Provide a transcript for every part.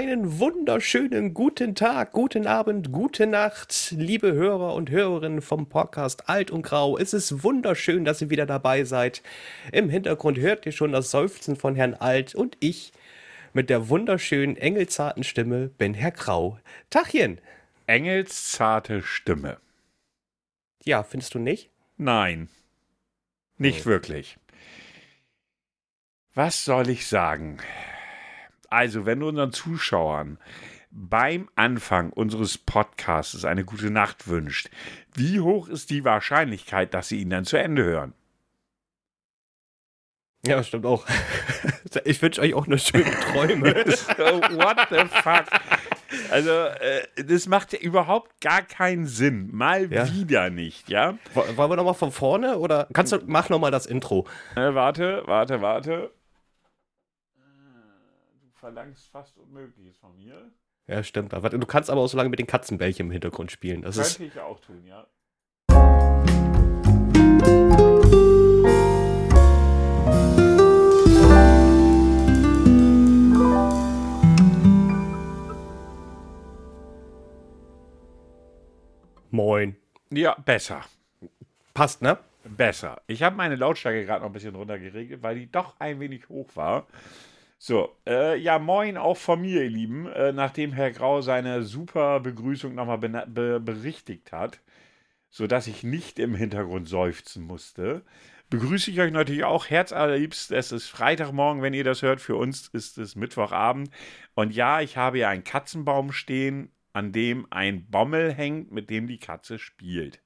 Einen wunderschönen guten Tag, guten Abend, gute Nacht, liebe Hörer und Hörerinnen vom Podcast Alt und Grau. Es ist wunderschön, dass ihr wieder dabei seid. Im Hintergrund hört ihr schon das Seufzen von Herrn Alt und ich mit der wunderschönen, engelzarten Stimme bin Herr Grau. Tachchen! Engelszarte Stimme. Ja, findest du nicht? Nein, nicht Oh. wirklich. Was soll ich sagen? Also, wenn du unseren Zuschauern beim Anfang unseres Podcasts eine gute Nacht wünscht, wie hoch ist die Wahrscheinlichkeit, dass sie ihn dann zu Ende hören? Ja, stimmt auch. Ich wünsche euch auch eine schöne Träume. What the fuck? Also, äh, das macht ja überhaupt gar keinen Sinn. Mal Ja. wieder nicht, ja? Wo- Wollen wir nochmal von vorne oder kannst du, mach nochmal das Intro. Äh, warte, warte, warte. Verlangst fast Unmögliches von mir. Ja, stimmt. Aber Du kannst aber auch so lange mit den Katzenbällchen im Hintergrund spielen. Das ist, Könnte ich auch tun, ja. moin. Ja, besser. Passt, ne? Besser. Ich habe meine Lautstärke gerade noch ein bisschen runtergeregelt, weil die doch ein wenig hoch war. So, äh, ja, moin auch von mir, ihr Lieben. Äh, nachdem Herr Grau seine super Begrüßung nochmal bena- be berichtigt hat, sodass ich nicht im Hintergrund seufzen musste, begrüße ich euch natürlich auch herzallerliebst. Es ist Freitagmorgen, wenn ihr das hört. Für uns ist es Mittwochabend. Und ja, ich habe ja einen Katzenbaum stehen, an dem ein Bommel hängt, mit dem die Katze spielt.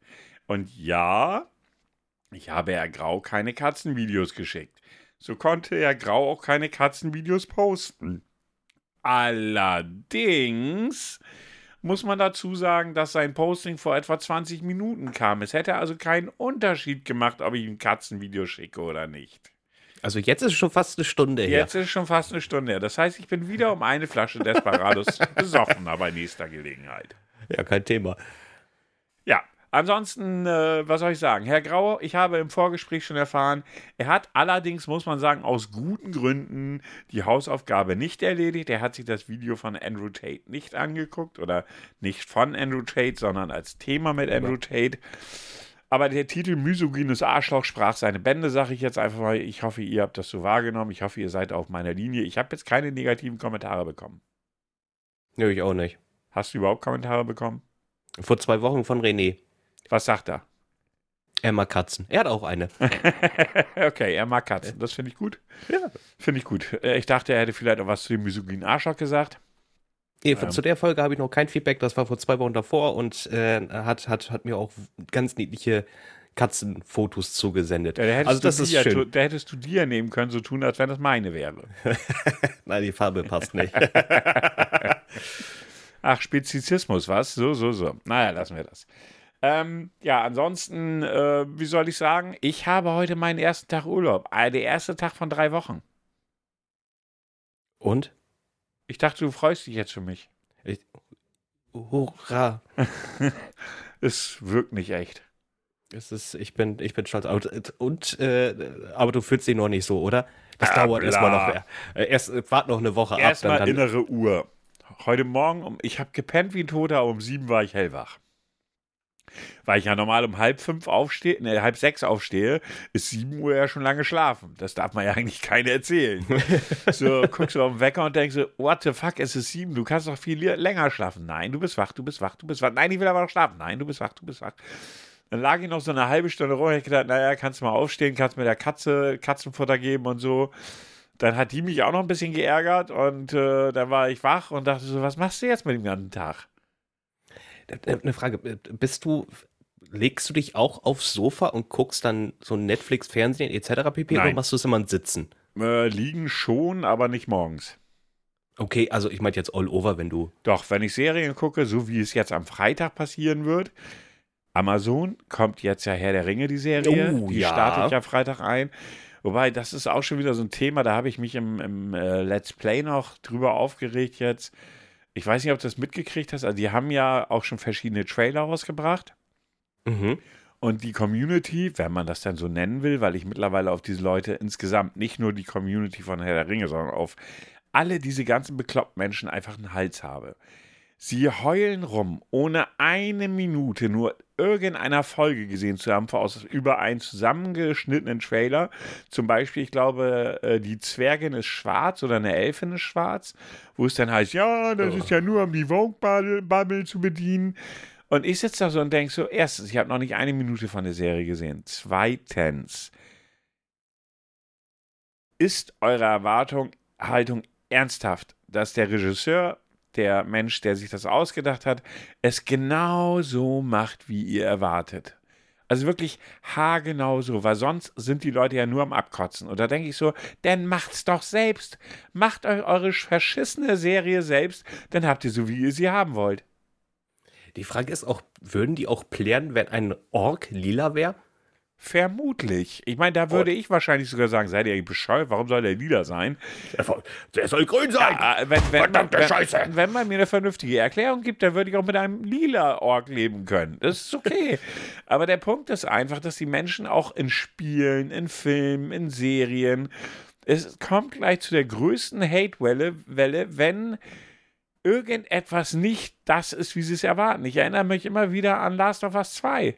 Und ja, ich habe Herr Grau keine Katzenvideos geschickt. So konnte Herr Grau auch keine Katzenvideos posten. Allerdings muss man dazu sagen, dass sein Posting vor etwa 20 Minuten kam. Es hätte also keinen Unterschied gemacht, ob ich ein Katzenvideo schicke oder nicht. Also jetzt ist es schon fast eine Stunde her. Jetzt ist schon fast eine Stunde her. Das heißt, ich bin wieder um eine Flasche Desperados besoffener bei nächster Gelegenheit. Ja, kein Thema. Ansonsten, äh, was soll ich sagen? Herr Grauer, ich habe im Vorgespräch schon erfahren, er hat allerdings, muss man sagen, aus guten Gründen die Hausaufgabe nicht erledigt. Er hat sich das Video von Andrew Tate nicht angeguckt oder nicht von Andrew Tate, sondern als Thema mit Andrew Tate. Aber der Titel Misogynes Arschloch sprach seine Bände, sage ich jetzt einfach mal. Ich hoffe, ihr habt das so wahrgenommen. Ich hoffe, ihr seid auf meiner Linie. Ich habe jetzt keine negativen Kommentare bekommen. Nö, ich auch nicht. Hast du überhaupt Kommentare bekommen? Vor zwei Wochen von René. Was sagt er? Er mag Katzen. Er hat auch eine. okay, er mag Katzen. Das finde ich gut. Ja. Finde ich gut. Äh, Ich dachte, er hätte vielleicht auch was zu dem misogynen Arschloch gesagt. Nee, Zu der Folge habe ich noch kein Feedback. Das war vor zwei Wochen davor und äh, hat, hat, hat mir auch ganz niedliche Katzenfotos zugesendet. Ja, da hättest also das ist dir, schön. Da hättest du dir nehmen können, so tun, als wenn das meine wäre. Nein, die Farbe passt nicht. Ach, Spezizismus, was? So, so, so. Naja, lassen wir das. Ähm, ja, ansonsten, äh, wie soll ich sagen? Ich habe heute meinen ersten Tag Urlaub. Äh, der erste Tag von drei Wochen. und? Ich dachte, du freust dich jetzt für mich. Hurra. Es wirkt nicht echt. Es ist, ich bin, ich bin stolz. Und, und äh, aber du fühlst dich noch nicht so, oder? Das Ah, dauert bla. erstmal noch. Äh, erst äh, wart noch eine Woche ab. Erstmal innere Uhr. Heute Morgen, um, ich habe gepennt wie ein Toter, aber um sieben war ich hellwach. Weil ich ja normal um halb fünf aufstehe, ne, halb sechs aufstehe, ist sieben Uhr ja schon lange schlafen. Das darf man ja eigentlich keiner erzählen. so, guckst du auf den Wecker und denkst so, what the fuck, es ist sieben, du kannst doch viel länger schlafen. Nein, du bist wach, du bist wach, du bist wach. Nein, ich will aber noch schlafen. Nein, du bist wach, du bist wach. Dann lag ich noch so eine halbe Stunde rum und ich gedacht, naja, kannst du mal aufstehen, kannst mir der Katze Katzenfutter geben und so. Dann hat die mich auch noch ein bisschen geärgert und äh, dann war ich wach und dachte so, was machst du jetzt mit dem ganzen Tag? Äh, Eine Frage, bist du, legst du dich auch aufs Sofa und guckst dann so Netflix, Fernsehen etc. pp. Nein. oder machst du es immer im Sitzen? Äh, liegen schon, aber nicht morgens. Okay, also ich meinte jetzt all over, wenn du. Doch, wenn ich Serien gucke, so wie es jetzt am Freitag passieren wird, Amazon kommt jetzt ja Herr der Ringe, die Serie. Oh, die ja. startet ja Freitag ein. Wobei, das ist auch schon wieder so ein Thema, da habe ich mich im, im äh, Let's Play noch drüber aufgeregt jetzt. Ich weiß nicht, ob du das mitgekriegt hast. Also, die haben ja auch schon verschiedene Trailer rausgebracht. Mhm. Und die Community, wenn man das dann so nennen will, weil ich mittlerweile auf diese Leute insgesamt nicht nur die Community von Herr der Ringe, sondern auf alle diese ganzen bekloppten Menschen einfach einen Hals habe. Sie heulen rum, ohne eine Minute nur irgendeiner Folge gesehen zu haben, aus über einen zusammengeschnittenen Trailer. Zum Beispiel, ich glaube, äh, die Zwergin ist schwarz oder eine Elfin ist schwarz, wo es dann heißt, ja, das oh. ist ja nur, um die Vogue-Bubble zu bedienen. Und ich sitze da so und denke so, erstens, ich habe noch nicht eine Minute von der Serie gesehen. Zweitens, ist eure Erwartung, Haltung ernsthaft, dass der Regisseur der Mensch, der sich das ausgedacht hat, es genau so macht, wie ihr erwartet. Also wirklich haargenau so, weil sonst sind die Leute ja nur am Abkotzen. Und da denke ich so, dann macht's doch selbst. Macht euch eure verschissene Serie selbst, dann habt ihr so, wie ihr sie haben wollt. Die Frage ist auch, würden die auch plären, wenn ein Ork lila wäre? Vermutlich. Ich meine, da würde ich wahrscheinlich sogar sagen, seid ihr bescheuert? Warum soll der lila sein? Der soll grün sein! Ja, wenn, wenn, man, wenn, wenn, man mir eine vernünftige Erklärung gibt, dann würde ich auch mit einem lila Org leben können. Das ist okay. Aber der Punkt ist einfach, dass die Menschen auch in Spielen, in Filmen, in Serien, es kommt gleich zu der größten Hate-Welle, Welle, wenn irgendetwas nicht das ist, wie sie es erwarten. Ich erinnere mich immer wieder an Last of Us 2.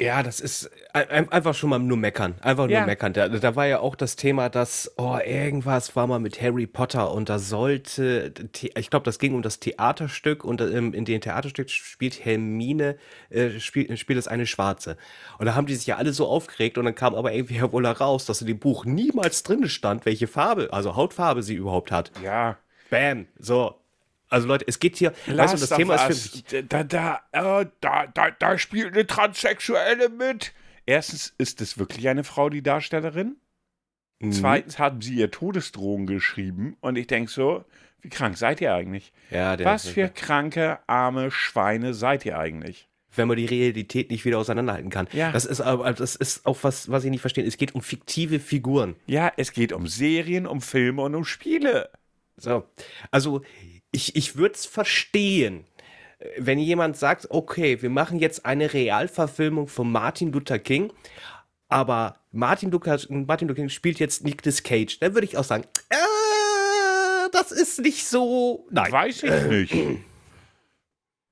Ja, das ist einfach schon mal nur meckern. Einfach nur ja. meckern. Da, da, war ja auch das Thema, dass, oh, irgendwas war mal mit Harry Potter und da sollte, ich glaube, das ging um das Theaterstück und ähm, in dem Theaterstück spielt Hermine, äh, spielt, spielt es eine Schwarze. Und da haben die sich ja alle so aufgeregt und dann kam aber irgendwie Herr Woller raus, dass in dem Buch niemals drin stand, welche Farbe, also Hautfarbe sie überhaupt hat. Ja. Bam. So, also Leute, es geht hier, weißt du, das Thema ist für da, da, äh, da, da, da spielt eine Transsexuelle mit. Erstens ist es wirklich eine Frau, die Darstellerin. Mhm. Zweitens haben sie ihr Todesdrohung geschrieben und ich denke so, wie krank seid ihr eigentlich? Ja, Was für kranke, arme Schweine seid ihr eigentlich? wenn man die Realität nicht wieder auseinanderhalten kann. Ja. Das ist aber das ist auch was, was ich nicht verstehe. Es geht um fiktive Figuren. Ja, es geht um Serien, um Filme und um Spiele. So, also ich, ich würde es verstehen, wenn jemand sagt, okay, wir machen jetzt eine Realverfilmung von Martin Luther King, aber Martin Luther, Martin Luther King spielt jetzt Nicolas Cage, dann würde ich auch sagen, äh, das ist nicht so. Nein. Weiß ich nicht.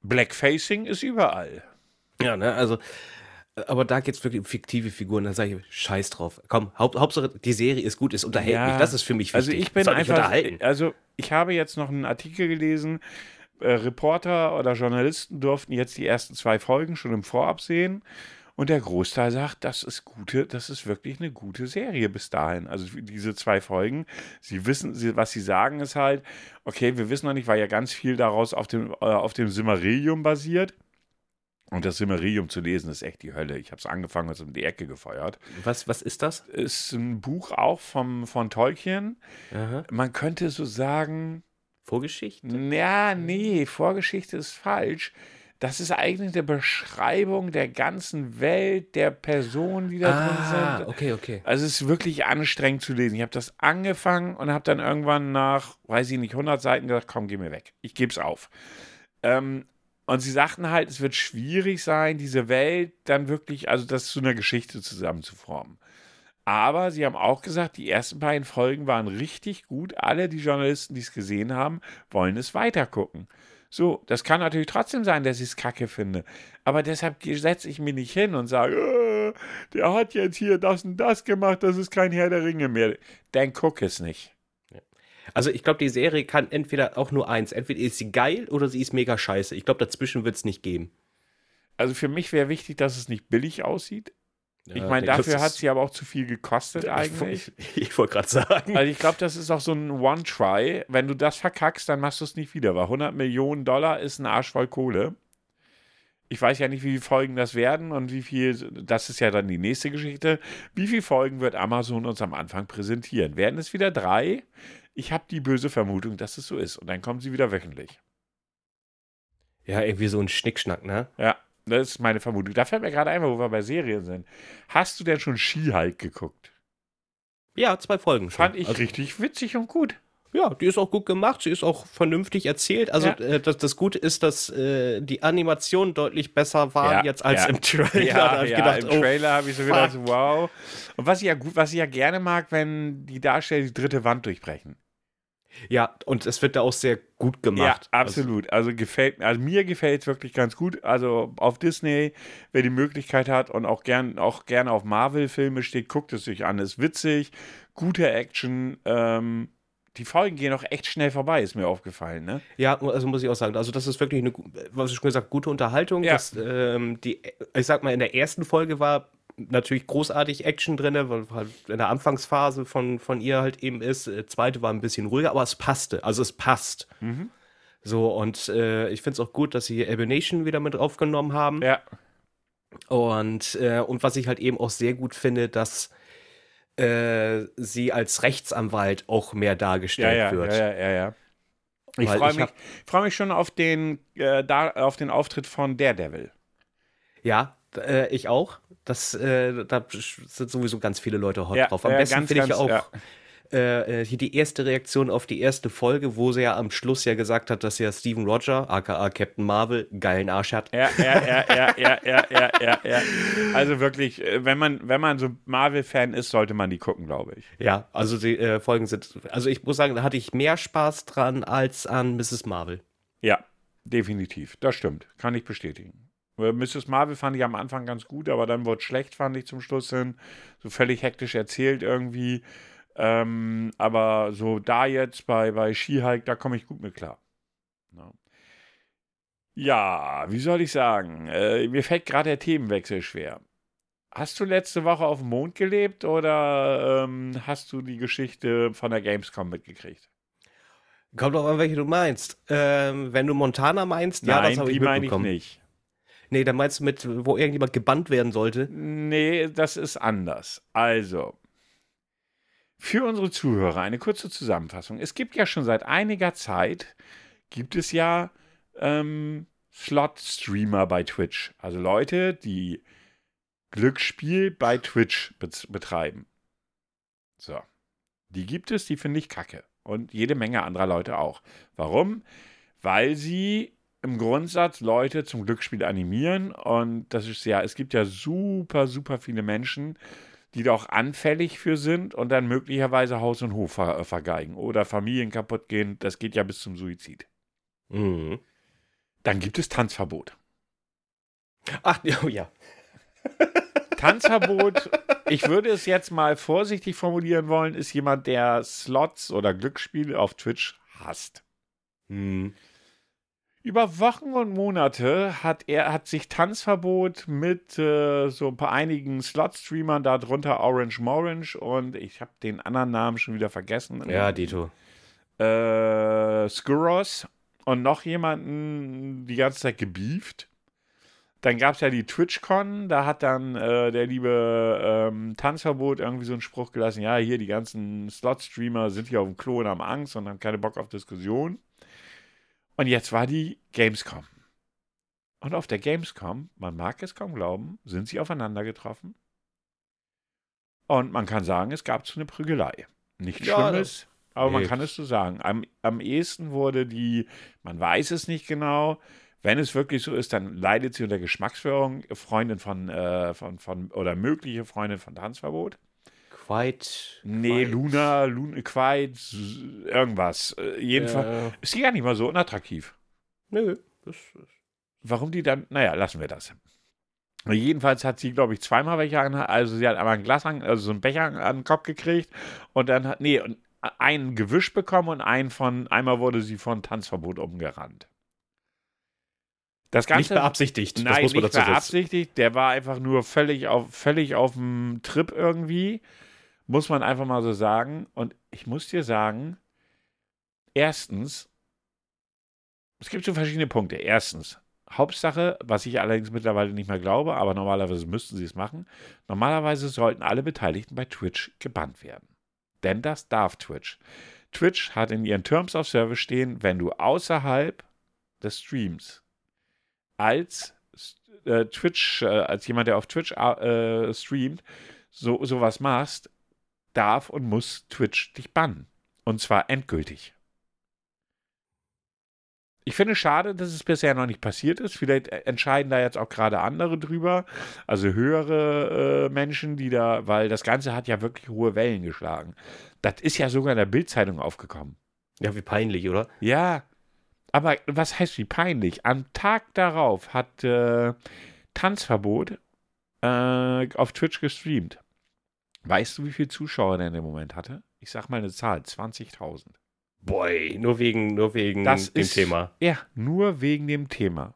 Blackfacing ist überall. Ja, ne, also aber da geht es wirklich um fiktive Figuren. Da sage ich, scheiß drauf. Komm, Haupt, Hauptsache die Serie ist gut, es unterhält ja, mich. Das ist für mich also wichtig. Also ich bin einfach, also ich habe jetzt noch einen Artikel gelesen, äh, Reporter oder Journalisten durften jetzt die ersten zwei Folgen schon im Vorab sehen. Und der Großteil sagt, das ist gute, das ist wirklich eine gute Serie bis dahin. Also diese zwei Folgen, sie wissen, sie, was sie sagen, ist halt, okay, wir wissen noch nicht, weil ja ganz viel daraus auf dem, äh, auf dem Simmerillium basiert. Und das Simmerium zu lesen ist echt die Hölle. Ich habe es angefangen und um die Ecke gefeuert. Was, was ist das? Ist ein Buch auch vom, von Tolkien. Aha. Man könnte so sagen. Vorgeschichte? Ja, nee, Vorgeschichte ist falsch. Das ist eigentlich eine Beschreibung der ganzen Welt, der Personen, die da ah, drin sind. Okay, okay. Also es ist wirklich anstrengend zu lesen. Ich habe das angefangen und habe dann irgendwann nach, weiß ich nicht, 100 Seiten gesagt, komm, geh mir weg. Ich gebe es auf. Ähm, und sie sagten halt, es wird schwierig sein, diese Welt dann wirklich, also das zu einer Geschichte zusammenzuformen. Aber sie haben auch gesagt, die ersten beiden Folgen waren richtig gut. Alle die Journalisten, die es gesehen haben, wollen es weitergucken. So, das kann natürlich trotzdem sein, dass ich es kacke finde. Aber deshalb setze ich mich nicht hin und sage, äh, der hat jetzt hier das und das gemacht, das ist kein Herr der Ringe mehr. Dann guck es nicht. Also ich glaube, die Serie kann entweder auch nur eins. Entweder ist sie geil oder sie ist mega scheiße. Ich glaube, dazwischen wird es nicht geben. Also für mich wäre wichtig, dass es nicht billig aussieht. Ja, ich meine, dafür hat sie aber auch zu viel gekostet eigentlich. Ich, ich wollte gerade sagen. Also ich glaube, das ist auch so ein One-Try. Wenn du das verkackst, dann machst du es nicht wieder, weil 100 Millionen Dollar ist ein Arsch voll Kohle. Ich weiß ja nicht, wie viele Folgen das werden und wie viel, das ist ja dann die nächste Geschichte. Wie viele Folgen wird Amazon uns am Anfang präsentieren? Werden es wieder drei? Ich habe die böse Vermutung, dass es so ist. Und dann kommen sie wieder wöchentlich. Ja, irgendwie so ein Schnickschnack, ne? Ja, das ist meine Vermutung. Da fällt mir gerade ein, wo wir bei Serien sind. Hast du denn schon Ski-Hulk geguckt? Ja, zwei Folgen schon. Fand ich also, richtig witzig und gut. Ja, die ist auch gut gemacht, sie ist auch vernünftig erzählt. Also ja. äh, das, das Gute ist, dass äh, die Animation deutlich besser war ja, jetzt als ja. im Trailer. Ja, ja gedacht, im oh, Trailer habe ich so gedacht, wow. Und was ich ja gut, was ich ja gerne mag, wenn die Darsteller die dritte Wand durchbrechen. Ja, und es wird da auch sehr gut gemacht. Ja, absolut. Also gefällt also mir gefällt es wirklich ganz gut. Also auf Disney, wer die Möglichkeit hat und auch gern auch gerne auf Marvel-Filme steht, guckt es sich an. Ist witzig, gute Action. Ähm, die Folgen gehen auch echt schnell vorbei, ist mir aufgefallen, ne? Ja, also muss ich auch sagen, also das ist wirklich eine, was ich schon gesagt, gute Unterhaltung. Ja. Das, ähm, die, ich sag mal, in der ersten Folge war natürlich großartig Action drin, weil halt in der Anfangsphase von, von ihr halt eben ist. Äh, zweite war ein bisschen ruhiger, aber es passte. Also es passt. So, und äh, ich finde es auch gut, dass sie Abonation wieder mit aufgenommen haben. Ja. Und, äh, und was ich halt eben auch sehr gut finde, dass äh, sie als Rechtsanwalt auch mehr Ja, dargestellt ja, wird. ja, ja, ja, ja. Ich freue ich mich, freu mich schon auf den, äh, da, auf den Auftritt von Daredevil. Ja, äh, ich auch. Das, äh, da sind sowieso ganz viele Leute hot Ja, drauf. Am ja, besten finde ich auch ja. äh, äh, hier die erste Reaktion auf die erste Folge, wo sie ja am Schluss ja gesagt hat, dass ja Steven Roger, aka Captain Marvel, geilen Arsch hat. Ja, ja, ja, ja, ja, ja, ja, ja, ja. Also wirklich, äh, wenn man, wenn man so Marvel-Fan ist, sollte man die gucken, glaube ich. Ja, also die äh, Folgen sind, also ich muss sagen, da hatte ich mehr Spaß dran als an Mrs. Marvel. Ja, definitiv. Das stimmt. Kann ich bestätigen. Äh, Mrs. Marvel fand ich am Anfang ganz gut, aber dann wurde es schlecht, fand ich zum Schluss hin. So völlig hektisch erzählt irgendwie. Ähm, aber so da jetzt bei, bei She-Hulk, da komme ich gut mit klar. Ja. Ja, wie soll ich sagen? Äh, mir fällt gerade der Themenwechsel schwer. Hast du letzte Woche auf dem Mond gelebt oder ähm, hast du die Geschichte von der Gamescom mitgekriegt? Kommt doch an, welche du meinst. Ähm, wenn du Montana meinst, ja, das habe ich die meine ich mitbekommen. nicht. Nee, dann meinst du mit, wo irgendjemand gebannt werden sollte. Nee, das ist anders. Also, für unsere Zuhörer eine kurze Zusammenfassung. Es gibt ja schon seit einiger Zeit, gibt es ja ähm, Slot-Streamer bei Twitch. Also Leute, die Glücksspiel bei Twitch bet betreiben. So. Die gibt es, die finde ich kacke. Und jede Menge anderer Leute auch. Warum? Weil sie im Grundsatz Leute zum Glücksspiel animieren. Und das ist ja, es gibt ja super, super viele Menschen, die da auch anfällig für sind und dann möglicherweise Haus und Hof ver vergeigen oder Familien kaputt gehen. Das geht ja bis zum Suizid. Mhm. Dann gibt es Tanzverbot. Ach, oh ja. Tanzverbot, ich würde es jetzt mal vorsichtig formulieren wollen, ist jemand, der Slots oder Glücksspiele auf Twitch hasst. Mhm. Über Wochen und Monate hat er hat sich Tanzverbot mit äh, so ein paar einigen Slot-Streamern, darunter Orange Morange und ich habe den anderen Namen schon wieder vergessen. Ja, Dito. äh, Skuros und noch jemanden die ganze Zeit gebieft. Dann gab es ja die TwitchCon, da hat dann äh, der liebe ähm, Tanzverbot irgendwie so einen Spruch gelassen, ja, hier die ganzen Slot-Streamer sind hier auf dem Klo und haben Angst und haben keine Bock auf Diskussion. Und jetzt war die Gamescom. Und auf der Gamescom, man mag es kaum glauben, sind sie aufeinander getroffen. Und man kann sagen, es gab zu eine Prügelei. Nichts Ja, Schlimmes, aber man nee. kann es so sagen. Am, am ehesten wurde die, man weiß es nicht genau, wenn es wirklich so ist, dann leidet sie unter Geschmacksführung, Freundin von, äh, von, von oder mögliche Freundin von Tanzverbot. Quite. Nee, quite. Luna, Luna, Quite, irgendwas. Äh, jedenfalls Äh, ist die gar nicht mal so unattraktiv. nö. Das, das. Warum die dann, naja, lassen wir das. Jedenfalls hat sie, glaube ich, zweimal welche an, also sie hat einmal ein Glas, an, also so einen Becher an, den Kopf gekriegt und dann hat, nee, und einen gewischt bekommen und einen von, einmal wurde sie von Tanzverbot umgerannt. Das Nicht Ganze, beabsichtigt. das nein, muss man nicht wissen. beabsichtigt, der war einfach nur völlig auf, völlig auf dem Trip irgendwie, muss man einfach mal so sagen. Und ich muss dir sagen, erstens, es gibt so verschiedene Punkte. Erstens, Hauptsache, was ich allerdings mittlerweile nicht mehr glaube, aber normalerweise müssten sie es machen. Normalerweise sollten alle Beteiligten bei Twitch gebannt werden. Denn das darf Twitch. Twitch hat in ihren Terms of Service stehen, wenn du außerhalb des Streams als äh, Twitch, äh, als jemand, der auf Twitch äh, streamt, so sowas machst, darf und muss Twitch dich bannen. Und zwar endgültig. Ich finde es schade, dass es bisher noch nicht passiert ist. Vielleicht entscheiden da jetzt auch gerade andere drüber, also höhere äh, Menschen, die da, weil das Ganze hat ja wirklich hohe Wellen geschlagen. Das ist ja sogar in der Bildzeitung aufgekommen. Ja, wie peinlich, oder? Ja, aber was heißt wie peinlich? Am Tag darauf hat äh, Tanzverbot äh, auf Twitch gestreamt. Weißt du, wie viele Zuschauer der in dem Moment hatte? Ich sag mal eine Zahl, 20.000. Boy, nur wegen, nur wegen Das dem ist, Thema. Ja, nur wegen dem Thema.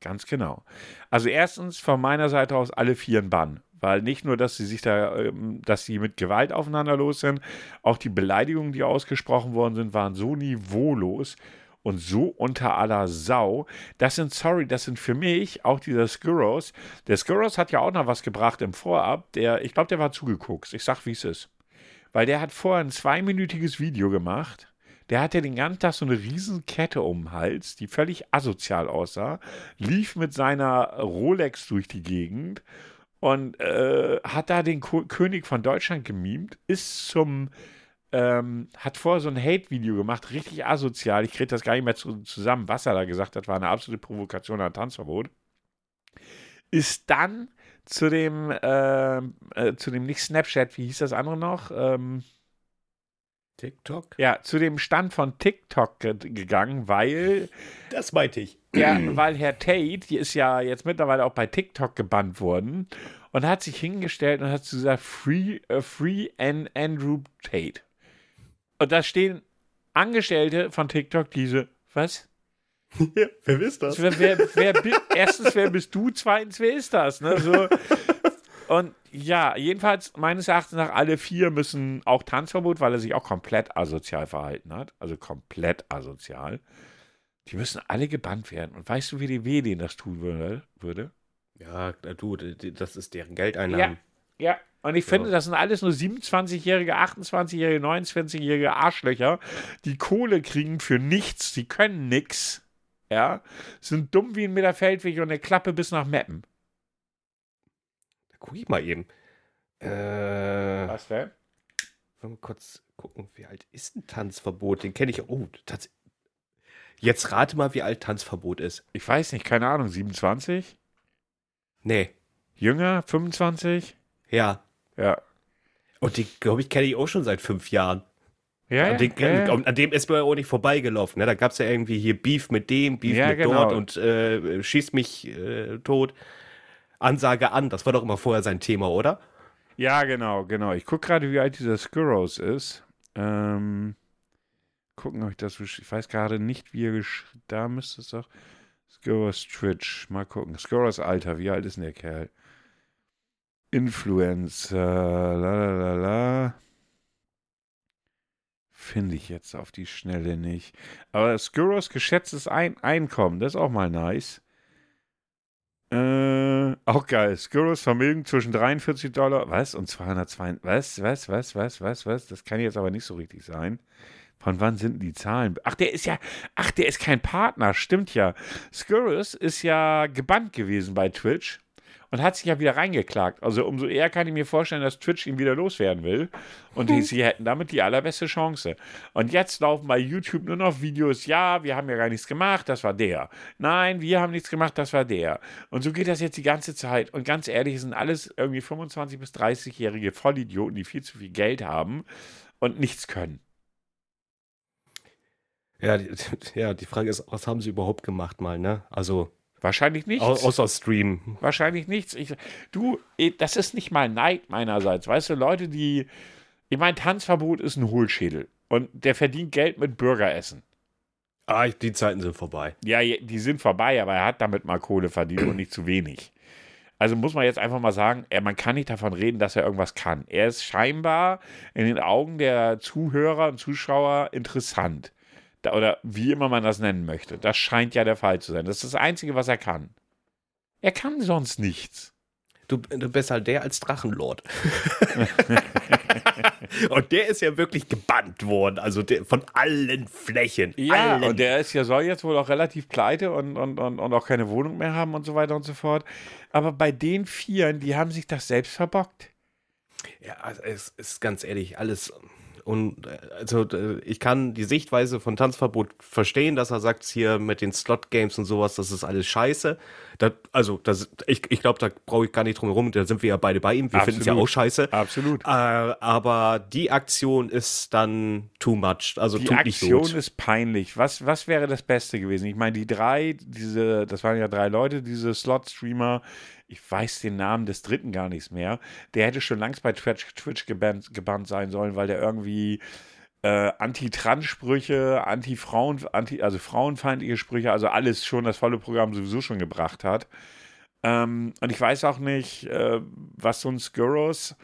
Ganz genau. Also erstens von meiner Seite aus alle vier in Bann. Weil nicht nur, dass sie sich da, ähm, dass sie mit Gewalt aufeinander los sind, auch die Beleidigungen, die ausgesprochen worden sind, waren so niveaulos und so unter aller Sau. Das sind, sorry, das sind für mich auch dieser Skurros. Der Skurros hat ja auch noch was gebracht im Vorab. Der, ich glaube, der war zugeguckt. Ich sag, wie es ist. Weil der hat vorher ein zweiminütiges Video gemacht. Der hatte den ganzen Tag so eine riesen Kette um den Hals, die völlig asozial aussah, lief mit seiner Rolex durch die Gegend und äh, hat da den Ko König von Deutschland gemimt, ist zum, ähm, hat vorher so ein Hate-Video gemacht, richtig asozial. Ich kriege das gar nicht mehr zu, zusammen, was er da gesagt hat, war eine absolute Provokation an Tanzverbot. Ist dann zu dem, äh, äh, zu dem nicht Snapchat, wie hieß das andere noch? Ähm, TikTok? ja, zu dem Stand von TikTok ge gegangen, weil Das meinte ich. ja, weil Herr Tate, die ist ja jetzt mittlerweile auch bei TikTok gebannt worden und hat sich hingestellt und hat gesagt, Free, äh, free and Andrew Tate. Und da stehen Angestellte von TikTok, diese, was? Ja, wer ist das? Wer, wer, wer, erstens, wer bist du? Zweitens, wer ist das? Ne? So. Und ja, jedenfalls meines Erachtens nach alle vier müssen auch Tanzverbot, weil er sich auch komplett asozial verhalten hat. Also komplett asozial. Die müssen alle gebannt werden. Und weißt du, wie die WD das tun würde? würde? Ja, du, das ist deren Geldeinnahmen. Ja. Und ich finde, das sind alles nur 27-jährige, 28-jährige, 29-jährige Arschlöcher, die Kohle kriegen für nichts. Die können nix. Ja. Sind dumm wie ein Meter Feldweg und eine Klappe bis nach Meppen. Guck ich mal eben. Äh, Was denn? wollen wir kurz gucken, wie alt ist ein Tanzverbot? Den kenne ich. Oh, Tanz. Jetzt rate mal, wie alt Tanzverbot ist. Ich weiß nicht, keine Ahnung, 27? Nee. Jünger? 25? Ja. Ja. Und den, glaube ich, kenne ich auch schon seit fünf Jahren. Ja, an, den, ja, ja. an, dem ist man auch nicht vorbeigelaufen. Ne? Da gab es ja irgendwie hier Beef mit dem, Beef Ja, mit genau. dort und äh, schieß mich äh, tot. Ansage an, das war doch immer vorher sein Thema, oder? ja, genau, genau. Ich gucke gerade, wie alt dieser Skurros ist. Ähm, gucken, ob ich das. Ich weiß gerade nicht, wie er Da müsste es doch. Skurros Twitch. Mal gucken. Skurros Alter, wie alt ist denn der Kerl? Influencer. La la la. Finde ich jetzt auf die Schnelle nicht. Aber Skurros geschätztes Ein Einkommen, das ist auch mal nice. Äh, auch geil. Skurros Vermögen zwischen 43 Dollar, was? Und 202, was, was, was, was, was, was? Das kann jetzt aber nicht so richtig sein. Von wann sind die Zahlen? Ach, der ist ja, ach, der ist kein Partner, stimmt ja. Skurrus ist ja gebannt gewesen bei Twitch und hat sich ja wieder reingeklagt. Also umso eher kann ich mir vorstellen, dass Twitch ihn wieder loswerden will. Und die, sie hätten damit die allerbeste Chance. Und jetzt laufen bei YouTube nur noch Videos, ja, wir haben ja gar nichts gemacht, das war der. Nein, wir haben nichts gemacht, das war der. Und so geht das jetzt die ganze Zeit. Und ganz ehrlich, es sind alles irgendwie 25- bis 30-jährige Vollidioten, die viel zu viel Geld haben und nichts können. Ja, die, ja, die Frage ist, was haben sie überhaupt gemacht mal, ne? Also, Wahrscheinlich nichts. au außer Stream. Wahrscheinlich nichts. Ich, du, eh, das ist nicht mal Neid meinerseits. Weißt du, Leute, die. Ich meine, Tanzverbot ist ein Hohlschädel. Und der verdient Geld mit Bürgeressen. Ah, die Zeiten sind vorbei. Ja, die sind vorbei, aber er hat damit mal Kohle verdient und nicht zu wenig. Also muss man jetzt einfach mal sagen, man kann nicht davon reden, dass er irgendwas kann. Er ist scheinbar in den Augen der Zuhörer und Zuschauer interessant. Oder wie immer man das nennen möchte. Das scheint ja der Fall zu sein. Das ist das Einzige, was er kann. Er kann sonst nichts. Du, du bist halt der als Drachenlord. und der ist ja wirklich gebannt worden, also der, von allen Flächen. Ja, allen. und der ist ja, soll jetzt wohl auch relativ pleite und, und, und, und auch keine Wohnung mehr haben und so weiter und so fort. Aber bei den Vieren, die haben sich das selbst verbockt. Ja, also es ist ganz ehrlich, alles und äh, also ich kann die Sichtweise von Tanzverbot verstehen, dass er sagt, hier mit den Slot-Games und sowas, das ist alles scheiße. Das, also, das, ich, ich glaube, da brauche ich gar nicht drum herum, da sind wir ja beide bei ihm. Wir finden es ja auch scheiße. Absolut. Äh, aber die Aktion ist dann too much. Also die Aktion ist peinlich. Was, was wäre das Beste gewesen? Ich meine, die drei, diese, das waren ja drei Leute, diese Slot-Streamer, ich weiß den Namen des dritten gar nichts mehr. Der hätte schon längst bei Twitch, Twitch gebannt, gebannt sein sollen, weil der irgendwie äh, Anti-Trans-Sprüche, Anti-Frauen, Anti, also frauenfeindliche Sprüche, also alles schon das volle Programm sowieso schon gebracht hat. Ähm, und ich weiß auch nicht, äh, was so ein Skurros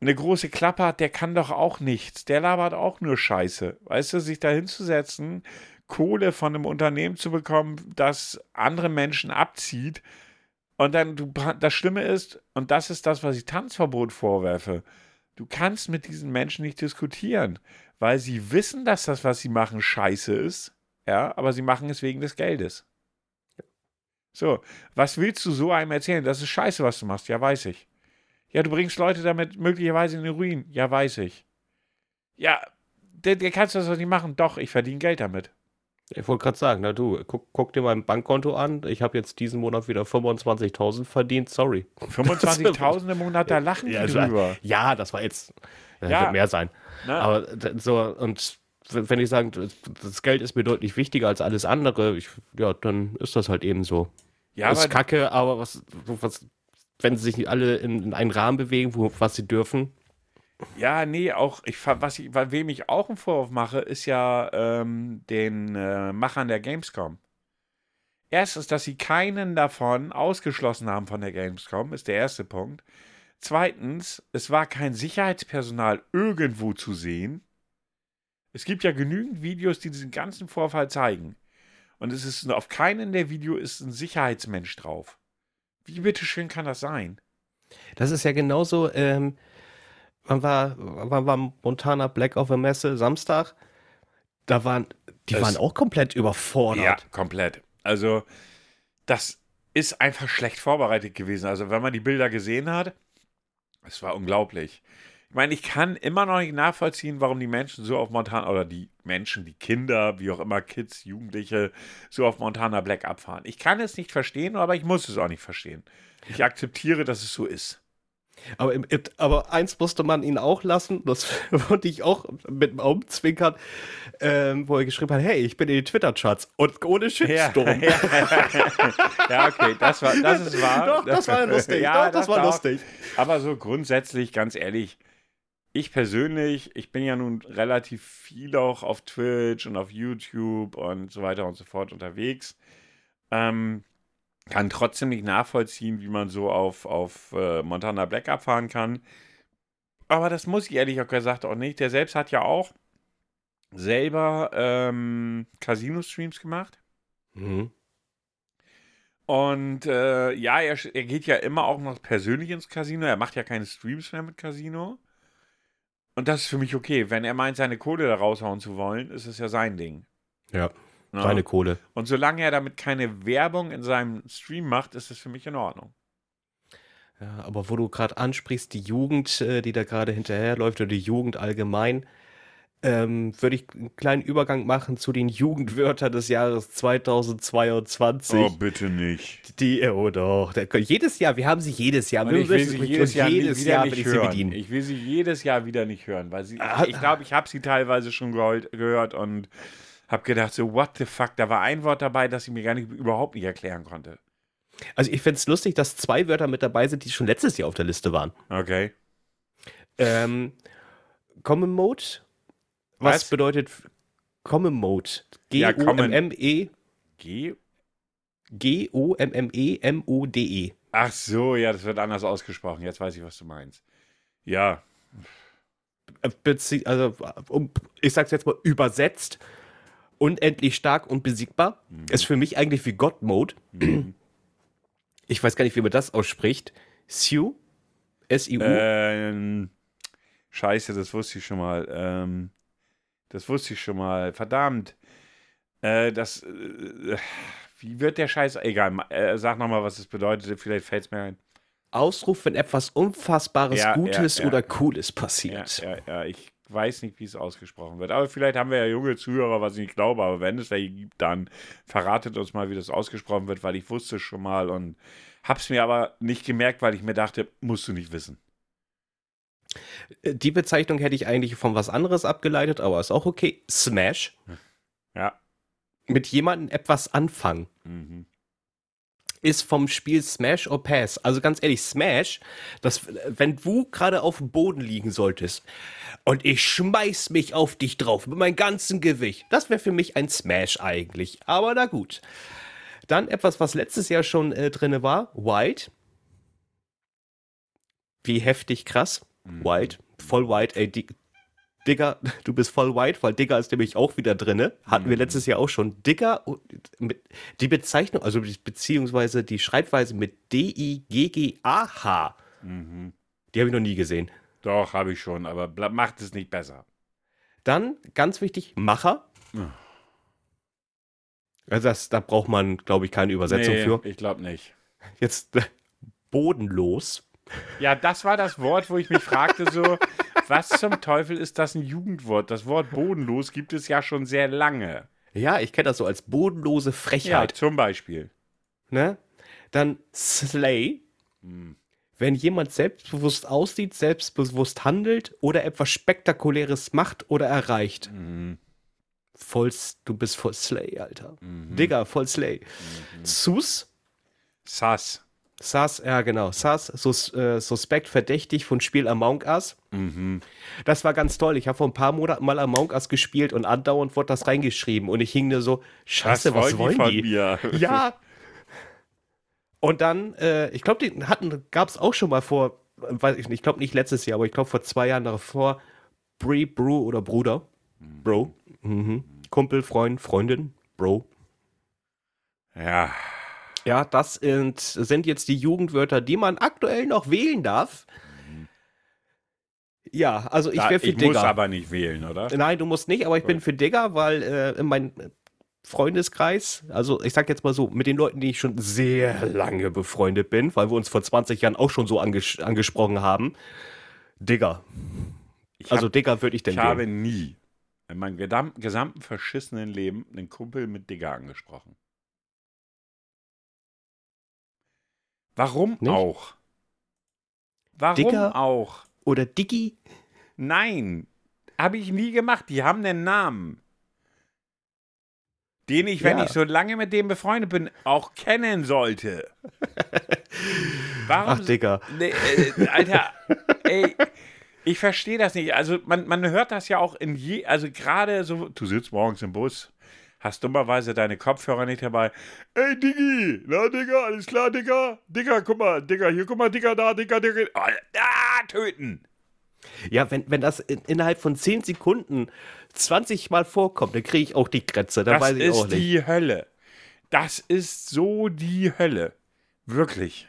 eine große Klappe hat, der kann doch auch nichts. Der labert auch nur Scheiße. Weißt du, sich da hinzusetzen, Kohle von einem Unternehmen zu bekommen, das andere Menschen abzieht. Und dann, du, das Schlimme ist, und das ist das, was ich Tanzverbot vorwerfe, du kannst mit diesen Menschen nicht diskutieren, weil sie wissen, dass das, was sie machen, scheiße ist, ja, aber sie machen es wegen des Geldes. So, was willst du so einem erzählen? Das ist scheiße, was du machst, ja, weiß ich. Ja, du bringst Leute damit möglicherweise in den Ruin, ja, weiß ich. Ja, der, der kannst du das doch nicht machen. Doch, ich verdiene Geld damit. Ich wollte gerade sagen, na du, guck, guck, dir mein Bankkonto an. Ich habe jetzt diesen Monat wieder 25.000 verdient. Sorry. 25.000 im Monat, da lachen ja, die war, drüber. Ja, das war jetzt. Das Ja. wird mehr sein. Ne? Aber so, und wenn ich sage, das Geld ist mir deutlich wichtiger als alles andere, ich, ja, dann ist das halt eben so. ja, ist aber, kacke, aber was, was, wenn sie sich nicht alle in, in einen Rahmen bewegen, wo, was sie dürfen, ja, nee, auch, ich, was ich, weil wem ich auch einen Vorwurf mache, ist ja ähm, den äh, Machern der Gamescom. Erstens, dass sie keinen davon ausgeschlossen haben von der Gamescom, ist der erste Punkt. Zweitens, es war kein Sicherheitspersonal irgendwo zu sehen. Es gibt ja genügend Videos, die diesen ganzen Vorfall zeigen. Und es ist auf keinem der Videos ist ein Sicherheitsmensch drauf. Wie bitteschön kann das sein? Das ist ja genauso, ähm, man war, man war Montana Black auf der Messe Samstag, da waren, die Das- waren auch komplett überfordert. Ja, komplett. Also, das ist einfach schlecht vorbereitet gewesen. Also, wenn man die Bilder gesehen hat, es war unglaublich. Ich meine, ich kann immer noch nicht nachvollziehen, warum die Menschen so auf Montana, oder die Menschen, die Kinder, wie auch immer, Kids, Jugendliche, so auf Montana Black abfahren. Ich kann es nicht verstehen, aber ich muss es auch nicht verstehen. Ich akzeptiere, dass es so ist. Aber, im, aber eins musste man ihn auch lassen, das wollte ich auch mit dem Augenzwinkern, ähm, wo er geschrieben hat, hey, ich bin in den Twitter-Charts und ohne Shitstorm. ja, ja, okay, das war, das ist wahr. Doch, das war lustig. Doch, das war lustig. Aber so grundsätzlich, ganz ehrlich, ich persönlich, ich bin ja nun relativ viel auch auf Twitch und auf YouTube und so weiter und so fort unterwegs. Ähm, kann trotzdem nicht nachvollziehen, wie man so auf, auf äh, Montana Black abfahren kann. Aber das muss ich ehrlich gesagt auch nicht. Der selbst hat ja auch selber ähm, Casino-Streams gemacht. Mhm. Und äh, ja, er, er geht ja immer auch noch persönlich ins Casino. Er macht ja keine Streams mehr mit Casino. Und das ist für mich okay. Wenn er meint, seine Kohle da raushauen zu wollen, ist es ja sein Ding. Ja, Ne? seine Kohle. Und solange er damit keine Werbung in seinem Stream macht, ist es für mich in Ordnung. Ja, aber wo du gerade ansprichst, die Jugend, äh, die da gerade hinterherläuft oder die Jugend allgemein, ähm, würde ich einen kleinen Übergang machen zu den Jugendwörtern des Jahres 2022. Oh, bitte nicht. Die, oh doch, der, jedes Jahr, wir haben sie jedes Jahr. Und Wir ich will müssen- sie und jedes Jahr, jedes wieder Jahr nicht will ich sie hören. bedienen. Ich will sie jedes Jahr wieder nicht hören, weil sie, Ah, ich glaube, ich, habe sie teilweise schon geheult, gehört und habe gedacht, so, what the fuck, da war ein Wort dabei, das ich mir gar nicht, überhaupt nicht erklären konnte. Also ich finde es lustig, dass zwei Wörter mit dabei sind, die schon letztes Jahr auf der Liste waren. Okay. Ähm, Common Mode, was, Was? bedeutet Common Mode? G-O-M-M-E, G G-O-M-M-E-M-O-D-E. Ach so, ja, das wird anders ausgesprochen. Jetzt weiß ich, was du meinst. Ja, Äh, bezie- Also, um, ich sag's jetzt mal übersetzt, unendlich stark und besiegbar. Ist für mich eigentlich wie God Mode. Ich weiß gar nicht, wie man das ausspricht. Siu? S-I-U? ähm, scheiße, das wusste ich schon mal. Ähm, das wusste ich schon mal. Verdammt. Äh, das, äh, wie wird der Scheiß, egal, äh, sag nochmal, was es bedeutet, vielleicht fällt es mir ein. Ausruf, wenn etwas Unfassbares, Ja, Gutes ja, ja. oder Cooles passiert. ja, ja, ich weiß nicht, wie es ausgesprochen wird. Aber vielleicht haben wir ja junge Zuhörer, was ich nicht glaube. Aber wenn es welche gibt, dann verratet uns mal, wie das ausgesprochen wird, weil ich wusste es schon mal und hab's mir aber nicht gemerkt, weil ich mir dachte, musst du nicht wissen. Äh, Die Bezeichnung hätte ich eigentlich von was anderes abgeleitet, aber ist auch okay. Smash. Ja. Mit jemandem etwas anfangen. Mhm. Ist vom Spiel Smash or Pass. Also ganz ehrlich, Smash, das, wenn du gerade auf dem Boden liegen solltest und ich schmeiß mich auf dich drauf mit meinem ganzen Gewicht, das wäre für mich ein Smash eigentlich. Aber na gut. Dann etwas, was letztes Jahr schon äh, drin war, Wild. Wie heftig krass. Wild, voll Wild, ey, Dig Digger, du bist voll White, weil Digger ist nämlich auch wieder drinne. Hatten wir letztes Jahr auch schon. Digger, die Bezeichnung, also beziehungsweise die Schreibweise mit D-I-G-G-A-H, die habe ich noch nie gesehen. Doch, habe ich schon, aber macht es nicht besser. Dann, ganz wichtig, Macher. Ja. Also das, da braucht man, glaube ich, keine Übersetzung Nee, für. ich glaube nicht. Jetzt äh, bodenlos. Ja, das war das Wort, wo ich mich fragte, so, was zum Teufel ist das ein Jugendwort? Das Wort bodenlos gibt es ja schon sehr lange. Ja, ich kenne das so als bodenlose Ja, Frechheit. zum Beispiel. Ne? Dann Slay. Hm. Wenn jemand selbstbewusst aussieht, selbstbewusst handelt oder etwas Spektakuläres macht oder erreicht. Mhm. Voll, du bist voll Slay, Alter. Digga, voll Slay. Sus, Sass. Sus, ja genau, Sus, sus, äh, suspekt, verdächtig von Spiel Among Us. Mhm. Das war ganz toll. Ich habe vor ein paar Monaten mal Among Us gespielt und andauernd wurde das reingeschrieben und ich hing nur so, scheiße, was, wollen die? mir? Ja. Und dann, äh, ich glaube, die hatten, gab es auch schon mal vor, weiß ich nicht, ich glaube nicht letztes Jahr, aber ich glaube vor zwei Jahren davor, Brie, Bro oder Bruder. Bro. Mhm. Kumpel, Freund, Freundin, Bro. Ja. Ja, das sind, sind jetzt die Jugendwörter, die man aktuell noch wählen darf. Ja, also ich wäre für ich Digger. aber nicht wählen, oder? Nein, du musst nicht, aber ich bin für Digger, weil äh, in meinem Freundeskreis, also ich sag jetzt mal so, mit den Leuten, die ich schon sehr lange befreundet bin, weil wir uns vor 20 Jahren auch schon so anges angesprochen haben, Digger. Ich Also hab- Digger würde ich denn Ich habe wählen. nie in meinem gesamten verschissenen Leben einen Kumpel mit Digger angesprochen. Warum Nicht? auch? Warum Digger? auch? Oder Diggi. Nein, habe ich nie gemacht. Die haben einen Namen. Den ich, wenn Ja. ich so lange mit dem befreundet bin, auch kennen sollte. Warum Ach, Digger. Nee, äh, Alter, ey, ich verstehe das nicht. Also man, man hört das ja auch in je, also gerade so, du sitzt morgens im Bus, hast dummerweise deine Kopfhörer nicht dabei. Ey, Diggi, na, Digga, alles klar, Digga? Digga, guck mal, Digga, hier, guck mal, Digga, da, Digga, Digga. Ah, töten. Ja, wenn, wenn das in, innerhalb von 10 Sekunden 20 Mal vorkommt, dann kriege ich auch die Krätze. Dann Das weiß ich auch ist die Hölle. Das ist so die Hölle. Wirklich.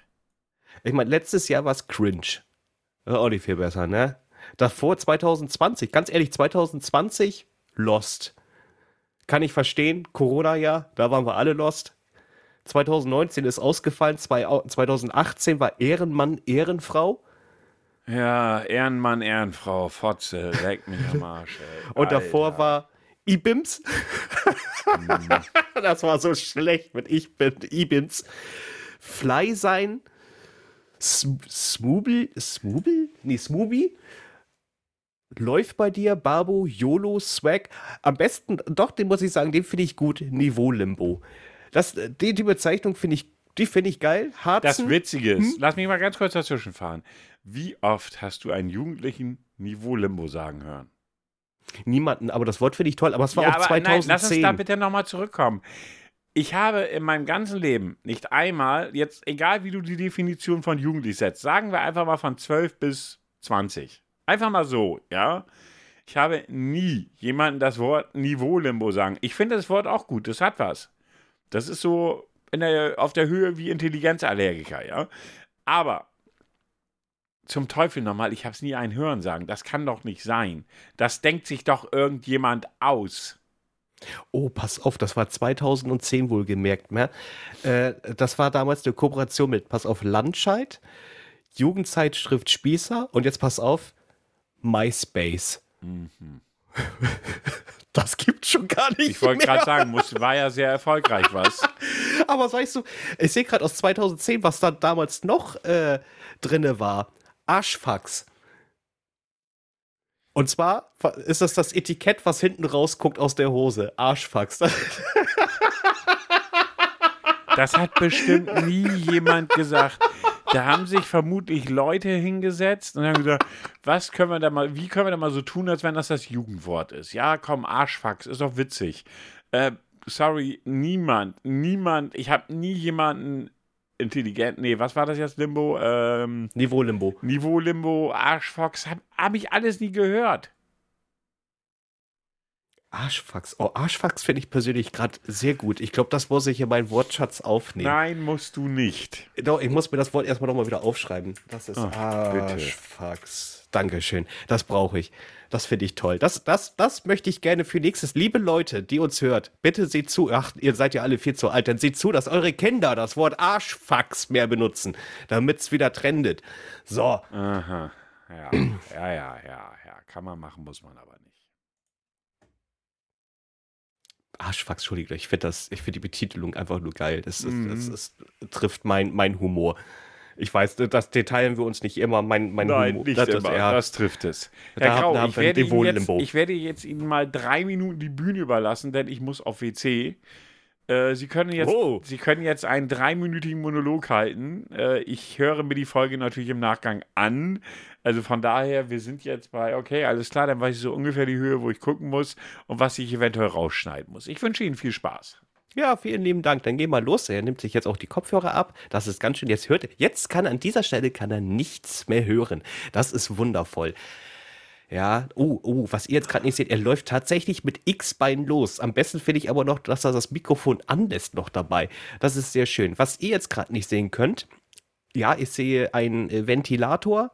Ich meine, letztes Jahr war es cringe. War auch nicht viel besser, ne? Davor 2020, ganz ehrlich, 2020 Lost. Kann ich verstehen, Corona-Jahr, da waren wir alle Lost. 2019 ist ausgefallen, zwei- 2018 war Ehrenmann, Ehrenfrau. Ja, Ehrenmann, Ehrenfrau, Fotze, leck mich am Arsch, ey. Und davor Alter. war Ibims. das war so schlecht mit Ich bin Ibims. Fly sein. Sm- Smooble? Smooble? Nee, Smooby? Läuft bei dir, Barbo, YOLO, Swag. Am besten, doch, den muss ich sagen, den finde ich gut. Niveau-Limbo. Das, äh, die, die Bezeichnung finde ich, die finde ich geil. Das Harzen. Witzige ist, lass mich mal ganz kurz dazwischen fahren. Wie oft hast du einen Jugendlichen Niveau-Limbo sagen hören? Niemanden, aber das Wort finde ich toll. Aber es war auch aber 2010. nein, lass uns da bitte nochmal zurückkommen. Ich habe in meinem ganzen Leben nicht einmal, jetzt egal wie du die Definition von jugendlich setzt, sagen wir einfach mal von 12 bis 20. Einfach mal so, ja. Ich habe nie jemanden das Wort Niveau-Limbo sagen. Ich finde das Wort auch gut, das hat was. Das ist so der, auf der Höhe wie Intelligenzallergiker, ja. Aber zum Teufel nochmal, ich habe es nie einen Hören sagen. Das kann doch nicht sein. Das denkt sich doch irgendjemand aus. Oh, pass auf, das war 2010 wohlgemerkt. Ne? Äh, das war damals eine Kooperation mit, pass auf, Landscheid, Jugendzeitschrift Spießer und jetzt pass auf, MySpace. Das gibt schon gar nicht Ich wollte gerade sagen, muss, war ja sehr erfolgreich, was? Aber weißt du, ich sehe gerade aus 2010, was da damals noch äh, drinne war. Arschfax. Und zwar ist das das Etikett, was hinten rausguckt aus der Hose. Arschfax. Das hat bestimmt nie jemand gesagt. Da haben sich vermutlich Leute hingesetzt und haben gesagt, was können wir da mal, wie können wir da mal so tun, als wenn das das Jugendwort ist? Ja, komm, Arschfax, ist doch witzig. Äh, sorry, niemand, niemand, ich habe nie jemanden intelligent, nee, was war das jetzt, Limbo? Ähm, Niveau-Limbo. Niveau Limbo, Arschfox, habe hab ich alles nie gehört. Arschfax. Oh, Arschfax finde ich persönlich gerade sehr gut. Ich glaube, das muss ich in meinen Wortschatz aufnehmen. Nein, musst du nicht. Doch, ich muss mir das Wort erstmal nochmal wieder aufschreiben. Das ist bitte. Arschfax. Dankeschön. Das brauche ich. Das finde ich toll. Das, das, das möchte ich gerne für nächstes. Liebe Leute, die uns hört, bitte seht zu. Ach, ihr seid ja alle viel zu alt. Dann seht zu, dass eure Kinder das Wort Arschfax mehr benutzen, damit es wieder trendet. So. Aha. Ja, ja, ja, ja, ja. Kann man machen, muss man aber nicht. Arschfax, Entschuldigung, ich finde das, finde die Betitelung einfach nur geil. Das, ist, Mhm. das, ist, trifft mein, mein Humor. Ich weiß, das detailen wir uns nicht immer. Mein, mein Nein, Humor. nicht das, immer. Das, ja, Das trifft es. Da Herr haben- Grau, da haben ich werde, jetzt, ich werde jetzt Ihnen mal drei Minuten die Bühne überlassen, denn ich muss auf WC. Äh, Sie, können jetzt, Oh. Sie können jetzt einen dreiminütigen Monolog halten. Äh, ich höre mir die Folge natürlich im Nachgang an. Also von daher, wir sind jetzt bei, okay, alles klar, dann weiß ich so ungefähr die Höhe, wo ich gucken muss und was ich eventuell rausschneiden muss. Ich wünsche Ihnen viel Spaß. ja, vielen lieben Dank. Dann gehen wir los. Er nimmt sich jetzt auch die Kopfhörer ab. Das ist ganz schön. Jetzt hört, jetzt kann er an dieser Stelle kann er nichts mehr hören. Das ist wundervoll. Ja, oh, oh, was ihr jetzt gerade nicht seht, er läuft tatsächlich mit X-Bein los. Am besten finde ich aber noch, dass er das Mikrofon anlässt noch dabei. Das ist sehr schön. Was ihr jetzt gerade nicht sehen könnt, ja, ich sehe einen äh, Ventilator,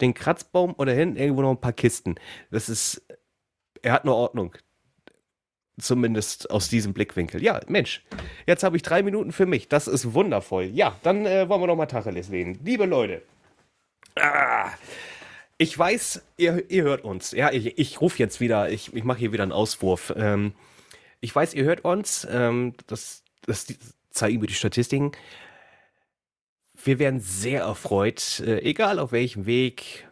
den Kratzbaum und da hinten irgendwo noch ein paar Kisten. Das ist, er hat eine Ordnung. Zumindest aus diesem Blickwinkel. Ja, Mensch, jetzt habe ich drei Minuten für mich. Das ist wundervoll. Ja, dann äh, wollen wir noch mal Tacheles reden. Liebe Leute, ah, ich weiß, ihr, ihr hört uns. Ja, ich, ich rufe jetzt wieder, ich, ich mache hier wieder einen Auswurf. Ähm, ich weiß, ihr hört uns. Ähm, das, das zeigen mir die Statistiken. Wir werden sehr erfreut, äh, egal auf welchem Weg.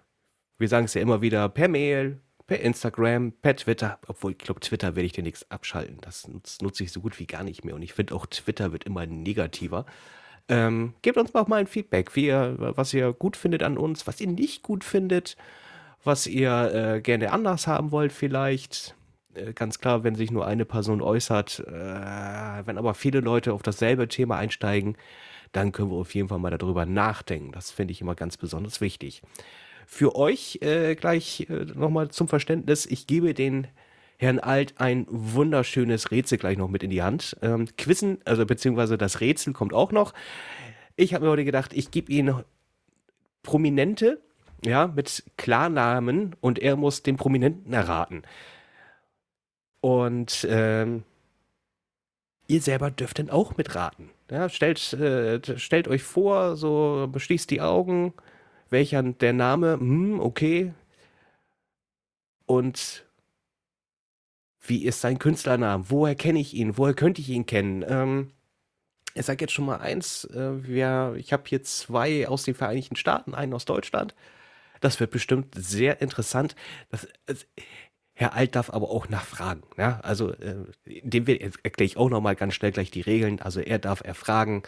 Wir sagen es ja immer wieder per Mail, per Instagram, per Twitter. Obwohl, ich glaube, Twitter werde ich demnächst abschalten. Das nutze, nutze ich so gut wie gar nicht mehr. Und ich finde auch, Twitter wird immer negativer. Ähm, gebt uns auch mal ein Feedback, wie ihr, was ihr gut findet an uns, was ihr nicht gut findet, was ihr äh, gerne anders haben wollt vielleicht. Äh, ganz klar, wenn sich nur eine Person äußert, äh, wenn aber viele Leute auf dasselbe Thema einsteigen, dann können wir auf jeden Fall mal darüber nachdenken. Das finde ich immer ganz besonders wichtig. Für euch äh, gleich äh, nochmal zum Verständnis, ich gebe den Herrn Alt ein wunderschönes Rätsel gleich noch mit in die Hand. Ähm, Quizzen, also beziehungsweise das Rätsel kommt auch noch. Ich habe mir heute gedacht, ich gebe ihn Prominente, ja, mit Klarnamen und er muss den Prominenten erraten. Und ähm, ihr selber dürft dann auch mitraten. Ja, stellt, äh, stellt euch vor, so beschließt die Augen, welcher der Name, hm, okay. Und wie ist sein Künstlername? Woher kenne ich ihn? Woher könnte ich ihn kennen? Ähm, ich sage jetzt schon mal eins, äh, wir, ich habe hier zwei aus den Vereinigten Staaten, einen aus Deutschland. Das wird bestimmt sehr interessant. Das, es- Herr Alt darf aber auch nachfragen. Ja? Also, äh, dem erkläre ich auch noch mal ganz schnell gleich die Regeln. Also, er darf erfragen,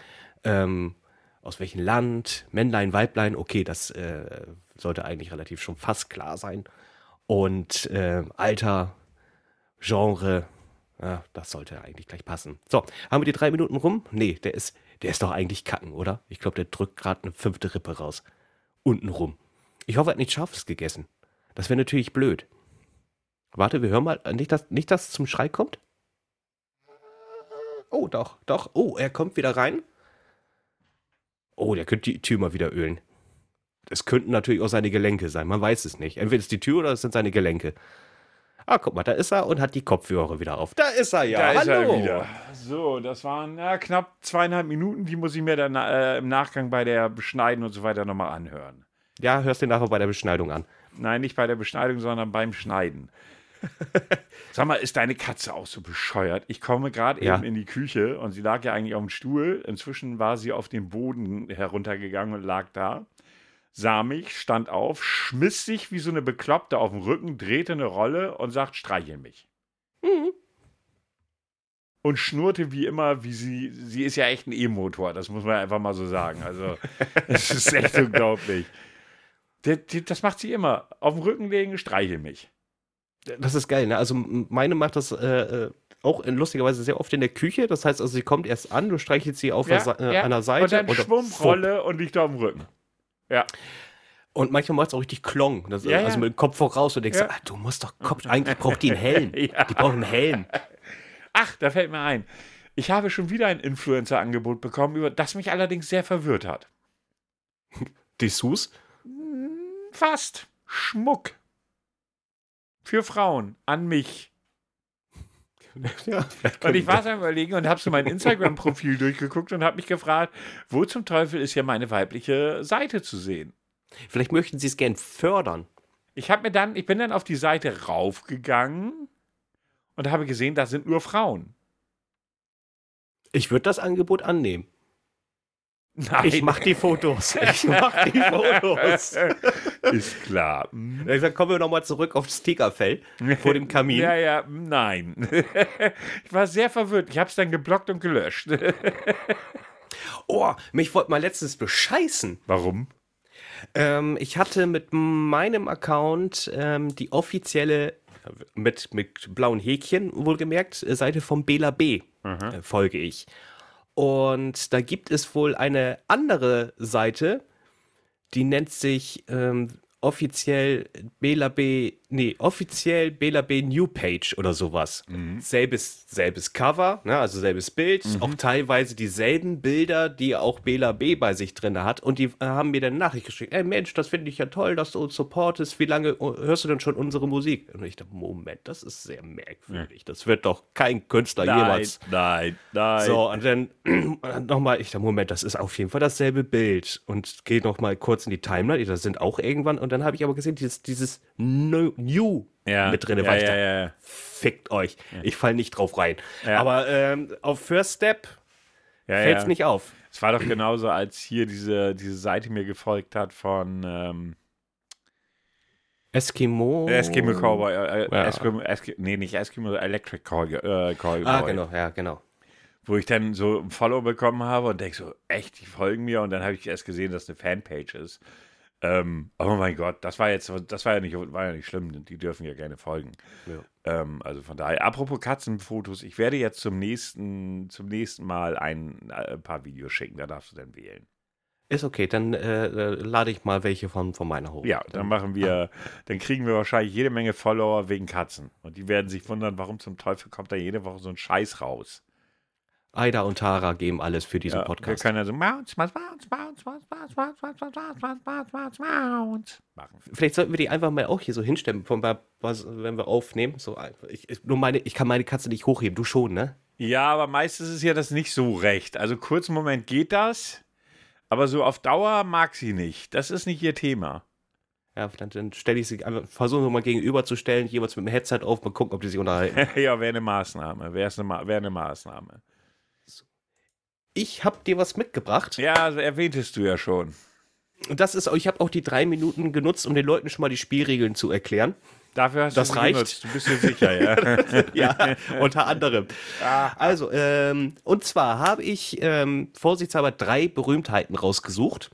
ähm, aus welchem Land, Männlein, Weiblein. Okay, das äh, sollte eigentlich relativ schon fast klar sein. Und äh, Alter, Genre, ja, das sollte eigentlich gleich passen. So, haben wir die drei Minuten rum? Nee, der ist, der ist doch eigentlich kacken, oder? Ich glaube, der drückt gerade eine fünfte Rippe raus. Unten rum. Ich hoffe, er hat nichts Scharfes gegessen. Das wäre natürlich blöd. Warte, wir hören mal. Nicht, dass, nicht, dass es zum Schrei kommt? Oh, doch, doch. Oh, er kommt wieder rein. Oh, der könnte die Tür mal wieder ölen. Das könnten natürlich auch seine Gelenke sein. Man weiß es nicht. Entweder ist die Tür oder es sind seine Gelenke. Ah, guck mal, da ist er und hat die Kopfhörer wieder auf. Da ist er ja. Da ist Hallo. er wieder. So, das waren ja, knapp zweieinhalb Minuten. Die muss ich mir dann äh, im Nachgang bei der Beschneiden und so weiter nochmal anhören. Ja, hörst du nachher bei der Beschneidung an. Nein, nicht bei der Beschneidung, sondern beim Schneiden. Sag mal, ist deine Katze auch so bescheuert? Ich komme gerade Ja. eben in die Küche und sie lag ja eigentlich auf dem Stuhl. Inzwischen war sie auf den Boden heruntergegangen und lag da. Sah mich, stand auf, schmiss sich wie so eine Bekloppte auf den Rücken, drehte eine Rolle und sagt, streichel mich. Und schnurrte wie immer, wie sie, sie ist ja echt ein E-Motor, das muss man einfach mal so sagen. Also, es ist echt unglaublich. Der, das macht sie immer. Auf den Rücken legen, streichel mich. Das ist geil, ne? Also meine macht das äh, äh, auch in, lustigerweise sehr oft in der Küche. Das heißt also, sie kommt erst an, du streichelst sie auf der, Sa- äh, an der Seite Und dann dann Schwummrolle und liegt auf dem Rücken. Ja. Und manchmal macht es auch richtig Klong. Das, Ja, also mit dem Kopf voraus und denkst, Ja. ah, du musst doch, komm, eigentlich braucht die einen Helm. Ja. Die braucht einen Helm. Ach, da fällt mir ein. Ich habe schon wieder ein Influencer-Angebot bekommen, über das mich allerdings sehr verwirrt hat. Dessous? Fast. Schmuck. Für Frauen. An mich. Ja, Und ich war so am überlegen und habe so mein Instagram-Profil durchgeguckt und habe mich gefragt, wo zum Teufel ist ja meine weibliche Seite zu sehen? Vielleicht möchten sie es gern fördern. Ich habe mir dann, ich bin dann auf die Seite raufgegangen und habe gesehen, da sind nur Frauen. Ich würde das Angebot annehmen. Nein. Ich mach die Fotos. Ich mach die Fotos. Ist klar. Hm. Dann kommen wir nochmal zurück aufs Tigerfell vor dem Kamin. Ja, ja, nein. ich war sehr verwirrt. Ich habe es dann geblockt und gelöscht. Oh, mich wollte mal letztens bescheißen. Warum? Ähm, ich hatte mit meinem Account ähm, die offizielle, mit, mit blauen Häkchen wohlgemerkt, äh, Seite vom Bela B. Äh, folge ich. Und da gibt es wohl eine andere Seite, die nennt sich ähm, offiziell Bela B, nee, offiziell Bela B New Page oder sowas. Selbes, selbes Cover, ne, also selbes Bild, auch teilweise dieselben Bilder, die auch Bela B bei sich drin hat. Und die äh, haben mir dann Nachricht geschickt, ey Mensch, das finde ich ja toll, dass du uns supportest. Wie lange äh, hörst du denn schon unsere Musik? Und ich dachte, Moment, das ist sehr merkwürdig. Das wird doch kein Künstler jemals nein, nein. so, und dann nochmal, ich dachte, Moment, das ist auf jeden Fall dasselbe Bild. Und gehe nochmal kurz in die Timeline, das sind auch irgendwann. Und dann habe ich aber gesehen, dieses, dieses No- New ja. mit drin, ja, ja, ja, ja. fickt euch. Ich fall nicht drauf rein. Aber ähm, auf First Step ja, fällt's ja. nicht auf. Es war doch genauso, als hier diese, diese Seite mir gefolgt hat von ähm, Eskimo. Eskimo Cowboy. Äh. Ja. Eskimo, Eskimo, nee, nicht Eskimo, Electric Cowboy. Äh, Cowboy Ah, genau, ja, genau. Wo ich dann so ein Follow bekommen habe und denke so, echt, die folgen mir. Und dann habe ich erst gesehen, dass es eine Fanpage ist. Ähm, oh mein Gott, das war jetzt, das war ja nicht, war ja nicht schlimm. Die dürfen ja gerne folgen. Ja. Ähm, also von daher, apropos Katzenfotos, ich werde jetzt zum nächsten, zum nächsten Mal ein, äh, ein paar Videos schicken, da darfst du dann wählen. Ist okay, dann äh, äh, lade ich mal welche von, von meiner hoch. Ja, dann machen wir, dann kriegen wir wahrscheinlich jede Menge Follower wegen Katzen. Und die werden sich wundern, warum zum Teufel kommt da jede Woche so ein Scheiß raus. Aida und Tara geben alles für diesen Ja, wir Podcast. können also Mounts, Mounts, Mounts, Mounts, Mounts, Mounts, Mounts, Mounts, Mounts, Mounts, Mounts, Mounts, Mounts machen. Vielleicht sollten wir die einfach mal auch hier so hinstellen, von, wenn wir aufnehmen. So, ich, nur meine, ich kann meine Katze nicht hochheben, du schon, ne? Ja, aber meistens ist ja das nicht so recht. Also kurzen Moment geht das, aber so auf Dauer mag sie nicht. Das ist nicht ihr Thema. Ja, dann, dann stelle ich sie einfach, versuchen wir mal gegenüberzustellen, jeweils mit dem Headset auf, mal gucken, ob die sich unterhalten. ja, wäre eine Maßnahme. Wäre Ma wär eine Maßnahme. Ich habe dir was mitgebracht. Ja, also erwähntest du ja schon. Und das ist, ich habe auch die drei Minuten genutzt, um den Leuten schon mal die Spielregeln zu erklären. Dafür hast Das du reicht. genutzt. Du bist dir sicher, ja. ja, unter anderem. Also, ähm, und zwar habe ich ähm, vorsichtshalber drei Berühmtheiten rausgesucht.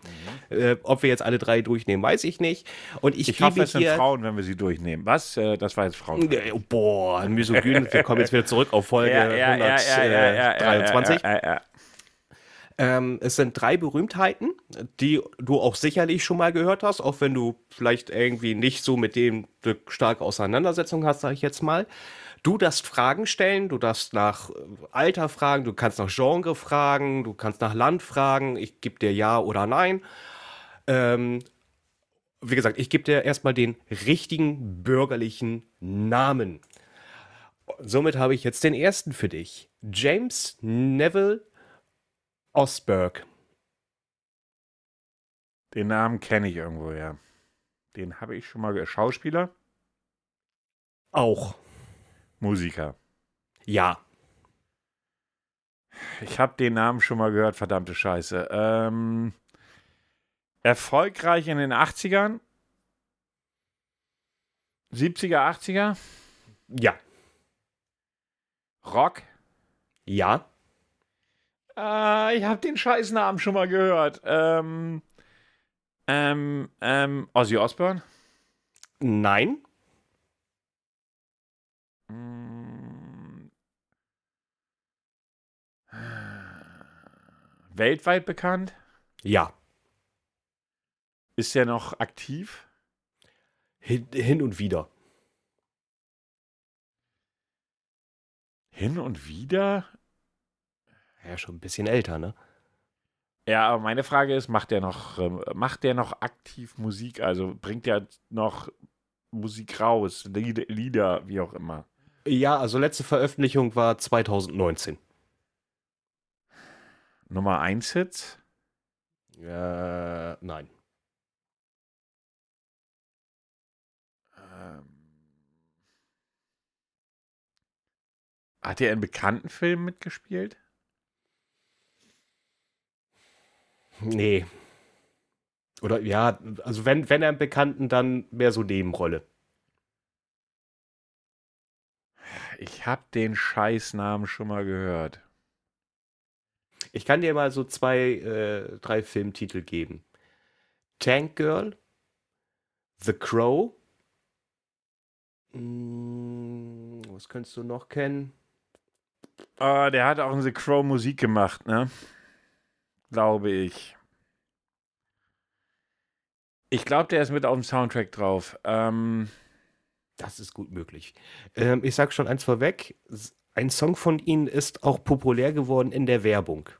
Äh, ob wir jetzt alle drei durchnehmen, weiß ich nicht. Und ich, Ich hoffe, es sind. Frauen, wenn wir sie durchnehmen. Was? Äh, das war jetzt Frauen. Äh, oh, Boah, Misogyn. Wir kommen jetzt wieder zurück auf Folge äh, 123. ja, ja, ja. Ähm, es sind drei Berühmtheiten, die du auch sicherlich schon mal gehört hast, auch wenn du vielleicht irgendwie nicht so mit dem starke Auseinandersetzung hast, sage ich jetzt mal. Du darfst Fragen stellen, du darfst nach äh, Alter fragen, du kannst nach Genre fragen, du kannst nach Land fragen, ich gebe dir Ja oder Nein. Ähm, wie gesagt, ich gebe dir erstmal den richtigen bürgerlichen Namen. Somit habe ich jetzt den ersten für dich. James Neville Osberg. Den Namen kenne ich irgendwo, ja. Den habe ich schon mal gehört. Schauspieler? Auch. Musiker. Ja. Ich habe den Namen schon mal gehört, verdammte Scheiße. Ähm, erfolgreich in den 80ern? 70er, 80er? Ja. Rock? Ja. Äh, ich habe den Scheißnamen schon mal gehört. Ähm, ähm, ähm, Ozzy Osbourne? Nein. Mm. Weltweit bekannt? Ja. Ist er noch aktiv? Hin, hin und wieder. Hin und wieder? Ja, schon ein bisschen älter, ne? Ja, aber meine Frage ist, macht der noch, ähm, macht der noch aktiv Musik? Also bringt der noch Musik raus, Lieder, Lieder, wie auch immer? Ja, also letzte Veröffentlichung war 2019. Nummer 1 Hits? Äh, nein. Ähm, hat er in bekannten Filmen mitgespielt? Nee. Oder ja, also wenn, wenn er einen Bekannten, dann mehr so Nebenrolle. Ich habe den Scheißnamen schon mal gehört. Ich kann dir mal so zwei, äh, drei Filmtitel geben. Tank Girl, The Crow. Hm, was könntest du noch kennen? Ah, der hat auch in The Crow Musik gemacht, ne? Glaube ich. Ich glaube, der ist mit auf dem Soundtrack drauf. Ähm, Das ist gut möglich. Ähm, ich sag schon eins vorweg. Ein Song von ihnen ist auch populär geworden in der Werbung.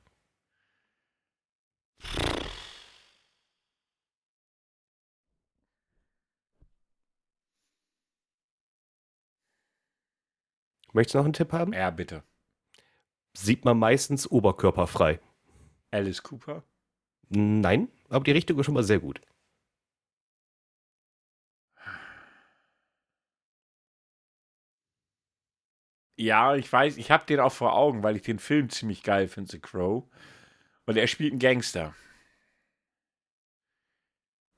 Möchtest du noch einen Tipp haben? ja, bitte. Sieht man meistens oberkörperfrei. Alice Cooper? Nein, aber die Richtung ist schon mal sehr gut. Ja, ich weiß, ich habe den auch vor Augen, weil ich den Film ziemlich geil finde, The Crow. Und er spielt einen Gangster.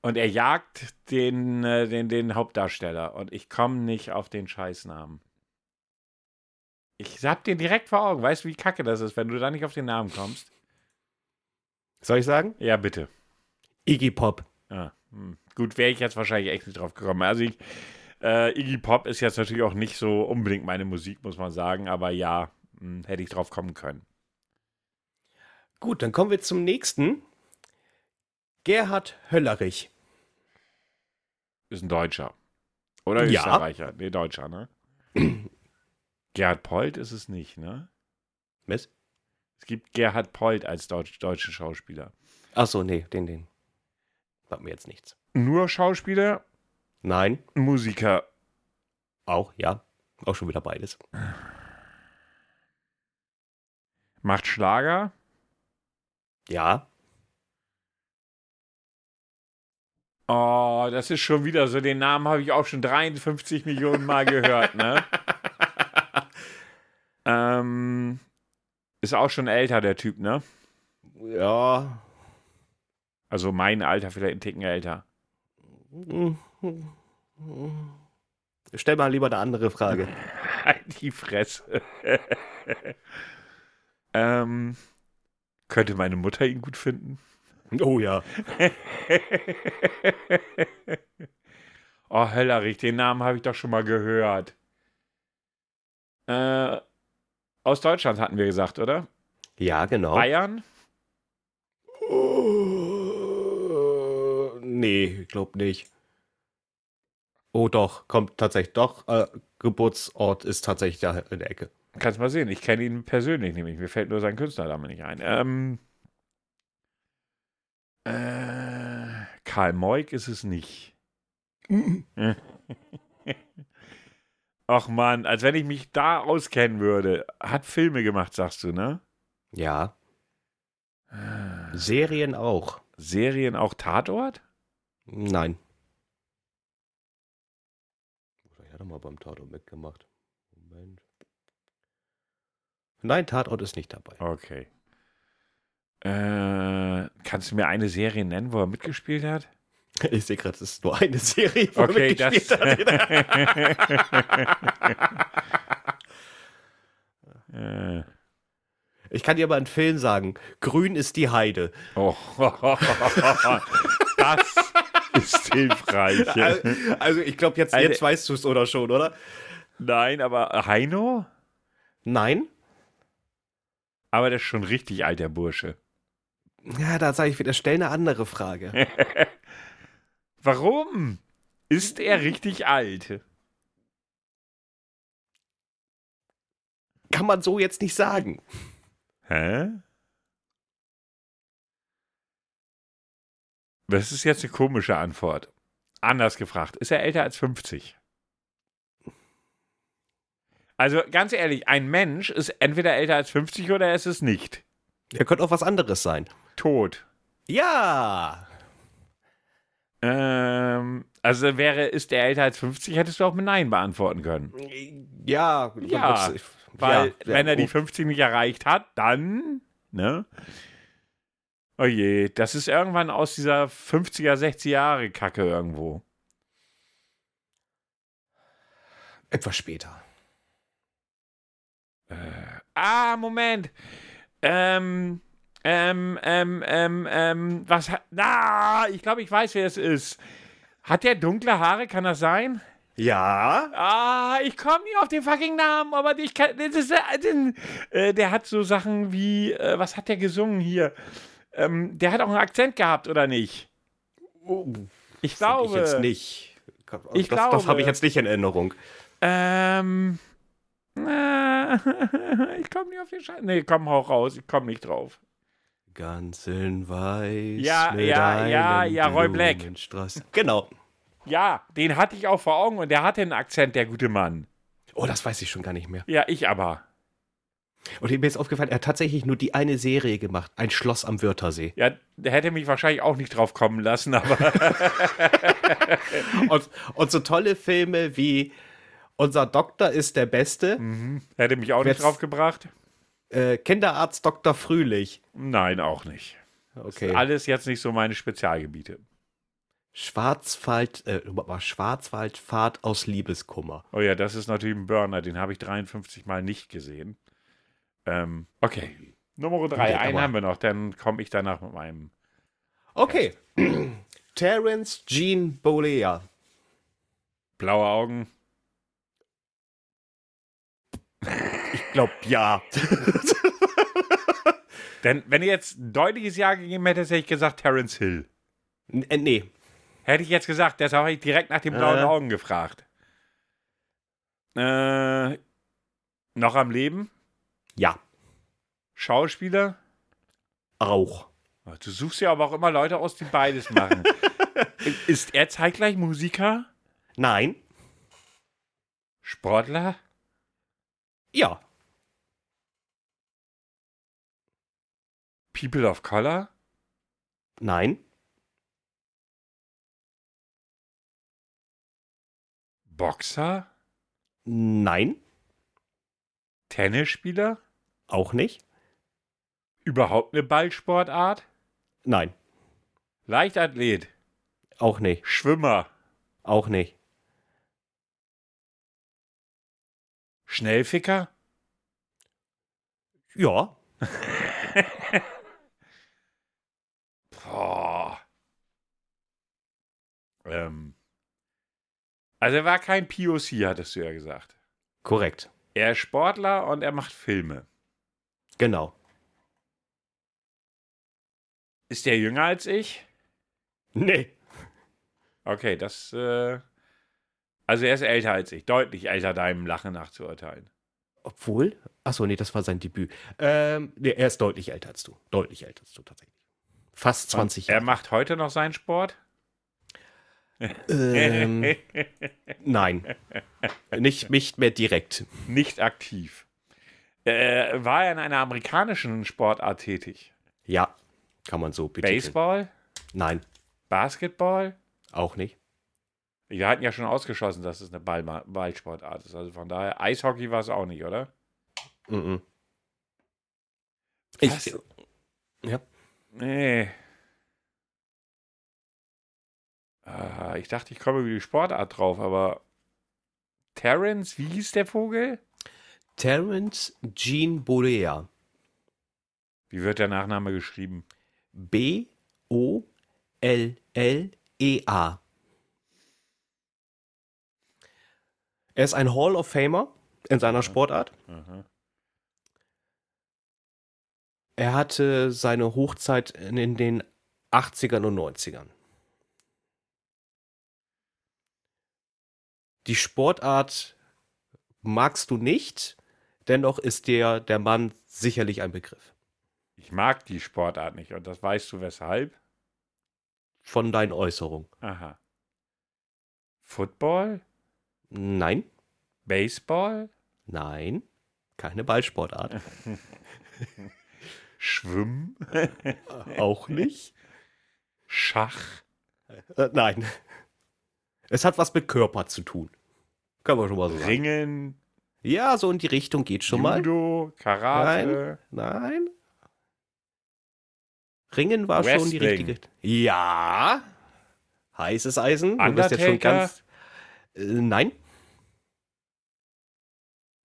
Und er jagt den, äh, den, den Hauptdarsteller. Und ich komme nicht auf den Scheißnamen. Ich hab den direkt vor Augen. Weißt du, wie kacke das ist, wenn du da nicht auf den Namen kommst? Soll ich sagen? Ja, bitte. Iggy Pop. Ja, hm. Gut, wäre ich jetzt wahrscheinlich echt nicht drauf gekommen. Also ich, äh, Iggy Pop ist jetzt natürlich auch nicht so unbedingt meine Musik, muss man sagen, aber ja, hm, hätte ich drauf kommen können. Gut, dann kommen wir zum nächsten. Gerhard Höllerich. Ist ein Deutscher. Oder Ja. Österreicher? Nee, Deutscher, ne? Gerhard Polt ist es nicht, ne? Was? Es gibt Gerhard Polt als Deutsch, deutschen Schauspieler. Achso, nee, den, den. Sagt mir jetzt nichts. Nur Schauspieler, Nein, Musiker. auch, ja. Auch schon wieder beides. Macht Schlager. Ja. Oh, das ist schon wieder so. Den Namen habe ich auch schon 53 Millionen Mal gehört, ne? ähm, ist auch schon älter, der Typ, ne? Ja. Also mein Alter, vielleicht einen Ticken älter. Stell mal lieber eine andere Frage. Halt die Fresse. ähm, könnte meine Mutter ihn gut finden? Oh ja. oh, Höllerich, den Namen habe ich doch schon mal gehört. Äh, aus Deutschland hatten wir gesagt, oder? Ja, genau. Bayern? Oh, nee, glaub nicht. Oh doch, kommt tatsächlich doch. Äh, Geburtsort ist tatsächlich da in der Ecke. Kannst mal sehen, ich kenne ihn persönlich nämlich. Mir fällt nur sein Künstlername nicht ein. Ähm, äh, Karl Moik ist es nicht. Ach man, als wenn ich mich da auskennen würde. Hat Filme gemacht, sagst du, ne? Ja. Serien auch. Serien auch Tatort? Nein. Ich hatte mal beim Tatort mitgemacht. Moment. Nein, Tatort ist nicht dabei. Okay. Äh, kannst du mir eine Serie nennen, wo er mitgespielt hat? Ich sehe gerade, es ist nur eine Serie, wo Okay, das. äh, Ich kann dir aber einen Film sagen. Grün ist die Heide. oh, das ist hilfreich. Al- Also ich glaube, jetzt, jetzt weißt du es oder schon, oder? Nein, aber Heino? Nein? Aber der ist schon richtig alter Bursche. Ja, da sage ich wieder, stell eine andere Frage. Warum? Ist er richtig alt? Kann man so jetzt nicht sagen. Hä? Das ist jetzt eine komische Antwort. Anders gefragt. Ist er älter als 50? Also ganz ehrlich, ein Mensch ist entweder älter als 50 oder er ist es nicht. Er könnte auch was anderes sein. Tot. Ja! Ähm, also wäre, ist er älter als 50, hättest du auch mit Nein beantworten können. Ja, Ja, Weil, ja, wenn er die oh, 50 nicht erreicht hat, dann, ne? Oh je, das ist irgendwann aus dieser 50er, 60er Jahre Kacke irgendwo. Etwas später. Ah, Moment. Ähm, ähm, ähm, ähm, ähm, was hat, na, ich glaube, ich weiß, wer es ist. Hat der dunkle Haare, kann das sein? Ja? Ah, ich komme nie auf den fucking Namen, aber ich kann, das ist, äh, äh, der hat so Sachen wie, äh, was hat der gesungen hier? Ähm, der hat auch einen Akzent gehabt, oder nicht? Oh, Ich das glaube. Ich jetzt nicht. Ich das, Das glaube. habe ich jetzt nicht in Erinnerung. Ähm. äh, ich komme nicht auf den Scheiß. Nee, komm, hau raus. Ich komme nicht drauf. Ganz in weiß. Ja, mit ja, ja, ja, Roy Black. Genau. Ja, den hatte ich auch vor Augen und der hatte einen Akzent, der gute Mann. Oh, das weiß ich schon gar nicht mehr. Ja, ich aber. Und mir ist aufgefallen, er hat tatsächlich nur die eine Serie gemacht. Ein Schloss am Wörthersee. Ja, der hätte mich wahrscheinlich auch nicht drauf kommen lassen, aber. und, und so tolle Filme wie Unser Doktor ist der Beste, hätte mich auch nicht drauf gebracht. Äh, Kinderarzt Dr. Frühlich. Nein, auch nicht. Okay. Alles jetzt nicht so meine Spezialgebiete. Schwarzwald, äh, war Schwarzwaldfahrt aus Liebeskummer. Oh ja, das ist natürlich ein Burner, den habe ich 53 Mal nicht gesehen. Ähm, okay. Nummer drei, Okay, einen haben wir noch, dann komme ich danach mit meinem. Okay. Terence Jean Bolea. Blaue Augen. Ich glaube, ja. Denn wenn ihr jetzt ein deutliches Ja gegeben hättet, hätte ich gesagt Terence Hill. N äh, nee. Hätte ich jetzt gesagt, deshalb habe ich direkt nach den blauen Äh. Augen gefragt. Äh, noch am Leben? Ja. Schauspieler? Auch. Du suchst ja aber auch immer Leute aus, die beides machen. Ist er zeitgleich Musiker? Nein. Sportler? Ja. People of Color? Nein. Boxer? Nein. Tennisspieler? Auch nicht. Überhaupt eine Ballsportart? Nein. Leichtathlet? Auch nicht. Schwimmer? Auch nicht. Schnellficker? Ja. Boah. Ähm. Also er war kein POC, hattest du ja gesagt. Korrekt. Er ist Sportler und er macht Filme. Genau. Ist der jünger als ich? Nee. Okay, das. Äh, also er ist älter als ich, deutlich älter deinem Lachen nach zu urteilen. Obwohl? Achso, nee, das war sein Debüt. Ähm, nee, er ist deutlich älter als du. Deutlich älter als du tatsächlich. Fast 20 Er Jahre. macht heute noch seinen Sport? Ähm, nein. Nicht, nicht mehr direkt. Nicht aktiv. Äh, war er in einer amerikanischen Sportart tätig? Ja, kann man so betiteln. Baseball? Nein, Basketball? auch nicht. Wir hatten ja schon ausgeschlossen, dass es eine Ball Ballsportart ist. Also von daher, Eishockey war es auch nicht, oder? Mhm. Ich, ja. Nee. Ah, ich dachte, ich komme über die Sportart drauf, aber Terence, wie hieß der Vogel? Terence Jean Bollea. Wie wird der Nachname geschrieben? B-O-L-L-E-A. Er ist ein Hall of Famer in seiner Sportart. Aha. Er hatte seine Hochzeit in den 80ern und 90ern. Die Sportart magst du nicht, dennoch ist dir der Mann sicherlich ein Begriff. Ich mag die Sportart nicht und das weißt du weshalb? Von deinen Äußerungen. Aha. Football? Nein, Baseball? nein, keine Ballsportart. Schwimmen? Auch nicht. Schach? Äh, nein. Es hat was mit Körper zu tun. Kann man schon mal so sagen. Ringen? Ja, so in die Richtung geht schon mal. Judo? Karate? Nein. Ringen war schon die Wrestling. richtige. Ja. Heißes Eisen. Du bist jetzt schon Undertaker? ganz. Äh, nein.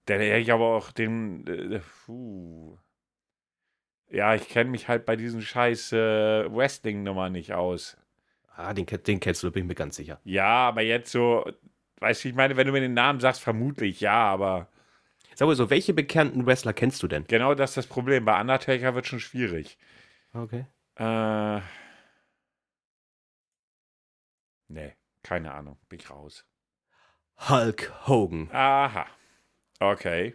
Dann hätte ich aber auch den. Äh. Ja, ich kenne mich halt bei diesen scheiß äh, Wrestling-Nummer nicht aus. Ah, den, den kennst du, bin ich mir ganz sicher. Ja, aber jetzt so. Weißt du, ich meine, wenn du mir den Namen sagst, vermutlich ja, aber Sag mal so, welche bekannten Wrestler kennst du denn? genau das ist das Problem. Bei Undertaker wird schon schwierig. Okay. Äh. Nee, keine Ahnung. Bin ich raus. Hulk Hogan. Aha. Okay.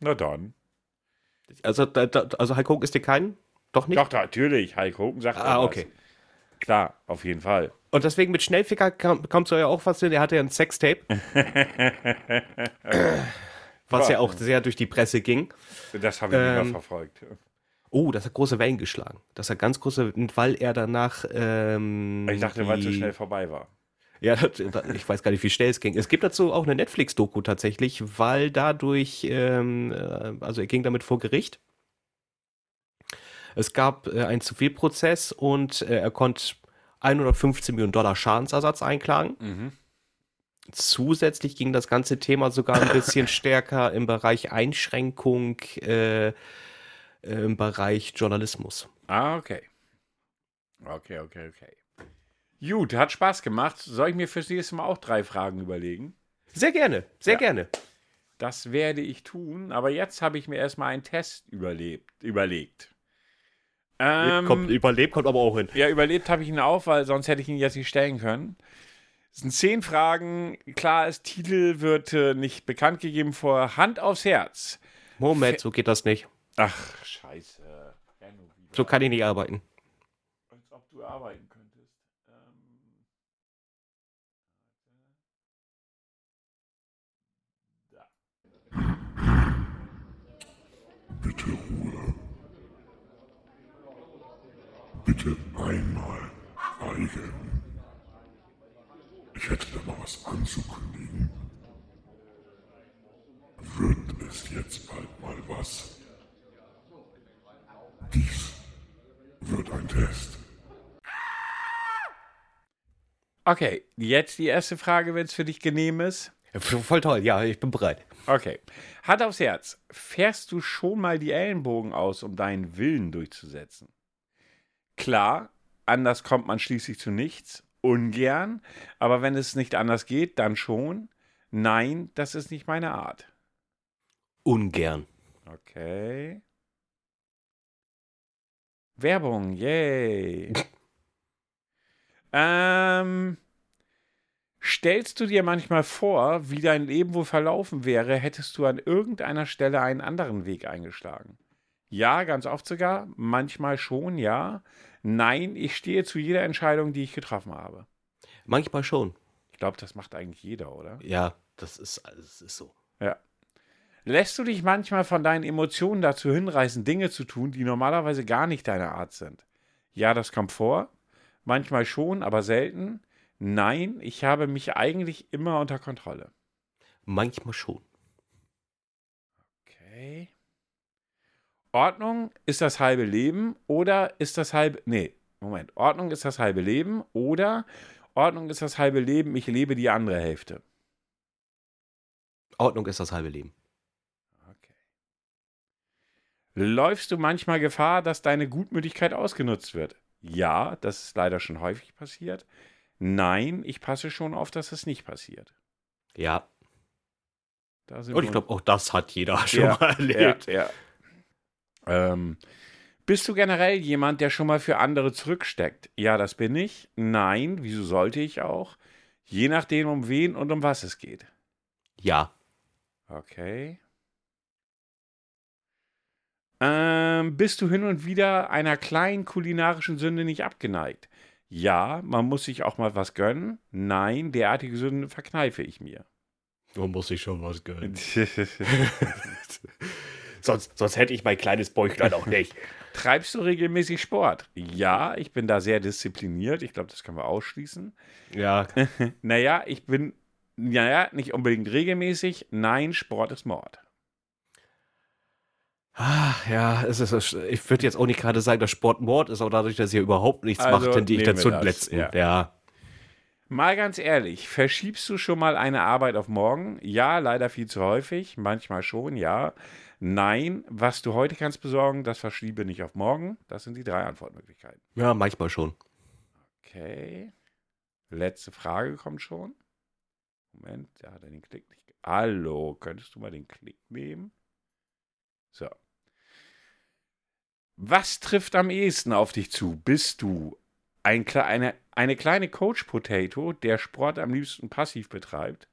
Na dann. Also, da, also Hulk Hogan ist dir kein? Doch nicht? Doch, natürlich. Hulk Hogan sagt Ah, was. okay. Klar, auf jeden Fall. Und deswegen mit Schnellficker kam, du ja auch was hin. Er hatte ja ein Sextape, was ja auch sehr durch die Presse ging. Das habe ich Ähm, immer verfolgt. Oh, das hat große Wellen geschlagen. Das hat ganz große, weil er danach. Ähm, Ich dachte, weil es so schnell vorbei war. Ja, das, ich weiß gar nicht, wie schnell es ging. Es gibt dazu auch eine Netflix-Doku tatsächlich, weil dadurch, ähm, äh, also er ging damit vor Gericht. Es gab äh, einen Zivilprozess und äh, er konnte 115 Millionen Dollar Schadensersatz einklagen. Mhm. Zusätzlich ging das ganze Thema sogar ein bisschen stärker im Bereich Einschränkung, äh, äh, im Bereich Journalismus. Ah, okay. Okay, okay, okay. Gut, hat Spaß gemacht. Soll ich mir fürs nächste Mal auch drei Fragen überlegen? Sehr gerne, sehr Ja. gerne. Das werde ich tun, aber jetzt habe ich mir erstmal einen Test überlebt, überlegt. Ähm, kommt, überlebt kommt aber auch hin. Ja, überlebt habe ich ihn auch, weil sonst hätte ich ihn jetzt nicht stellen können. Es sind zehn Fragen. Klar ist, Titel wird äh, nicht bekannt gegeben vor Hand aufs Herz. Moment, so geht das nicht. Ach, scheiße. So kann ich nicht arbeiten. Als ob du arbeiten könntest. Ähm. Da. Bitte Ruhe. Bitte einmal schweigen. Ich hätte da mal was anzukündigen. Wird es jetzt bald mal was? Dies wird ein Test. Okay, jetzt die erste Frage, wenn es für dich genehm ist. Voll toll, ja, ich bin bereit. Okay. Hand aufs Herz. Fährst du schon mal die Ellenbogen aus, um deinen Willen durchzusetzen? Klar, anders kommt man schließlich zu nichts. Ungern. Aber wenn es nicht anders geht, dann schon. Nein, das ist nicht meine Art. Ungern. Okay. Werbung, yay. ähm, stellst du dir manchmal vor, wie dein Leben wohl verlaufen wäre, hättest du an irgendeiner Stelle einen anderen Weg eingeschlagen? Ja, ganz oft sogar. Manchmal schon, ja. Nein, ich stehe zu jeder Entscheidung, die ich getroffen habe. Manchmal schon. Ich glaube, das macht eigentlich jeder, oder? Ja, das ist, das ist so. Ja. Lässt du dich manchmal von deinen Emotionen dazu hinreißen, Dinge zu tun, die normalerweise gar nicht deine Art sind? Ja, das kommt vor. Manchmal schon, aber selten. Nein, ich habe mich eigentlich immer unter Kontrolle. Manchmal schon. Okay. Ordnung ist das halbe Leben oder ist das halbe. Nee, Moment. Ordnung ist das halbe Leben oder Ordnung ist das halbe Leben, ich lebe die andere Hälfte. Ordnung ist das halbe Leben. Okay. Läufst du manchmal Gefahr, dass deine Gutmütigkeit ausgenutzt wird? Ja, das ist leider schon häufig passiert. Nein, ich passe schon auf, dass es nicht passiert. Ja. Und ich glaube, auch das hat jeder schon Ja, mal erlebt. Ja, ja. Ähm, bist du generell jemand, der schon mal für andere zurücksteckt? Ja, das bin ich. Nein, wieso sollte ich auch? Je nachdem, um wen und um was es geht. Ja. Okay. Ähm, bist du hin und wieder einer kleinen kulinarischen Sünde nicht abgeneigt? Ja, man muss sich auch mal was gönnen. Nein, derartige Sünden verkneife ich mir. Da muss ich schon was gönnen. sonst, sonst hätte ich mein kleines Bäuchlein auch nicht. Treibst du regelmäßig Sport? Ja, ich bin da sehr diszipliniert. Ich glaube, das können wir ausschließen. Ja. Naja, ich bin, naja, nicht unbedingt regelmäßig. Nein, Sport ist Mord. Ach, ja, es ist, ich würde jetzt auch nicht gerade sagen, dass Sport Mord ist, aber dadurch, dass ihr überhaupt nichts Also macht, tendiere ich dazu den das, letzten. ja. ja. Mal ganz ehrlich, verschiebst du schon mal eine Arbeit auf morgen? Ja, leider viel zu häufig. Manchmal schon, ja. Nein, was du heute kannst besorgen, das verschiebe nicht auf morgen. Das sind die drei Antwortmöglichkeiten. Ja, manchmal schon. Okay. Letzte Frage kommt schon. Moment, da hat er den Klick nicht. Hallo, könntest du mal den Klick nehmen? So. Was trifft am ehesten auf dich zu? Bist du ein, eine, eine kleine Coach-Potato, der Sport am liebsten passiv betreibt?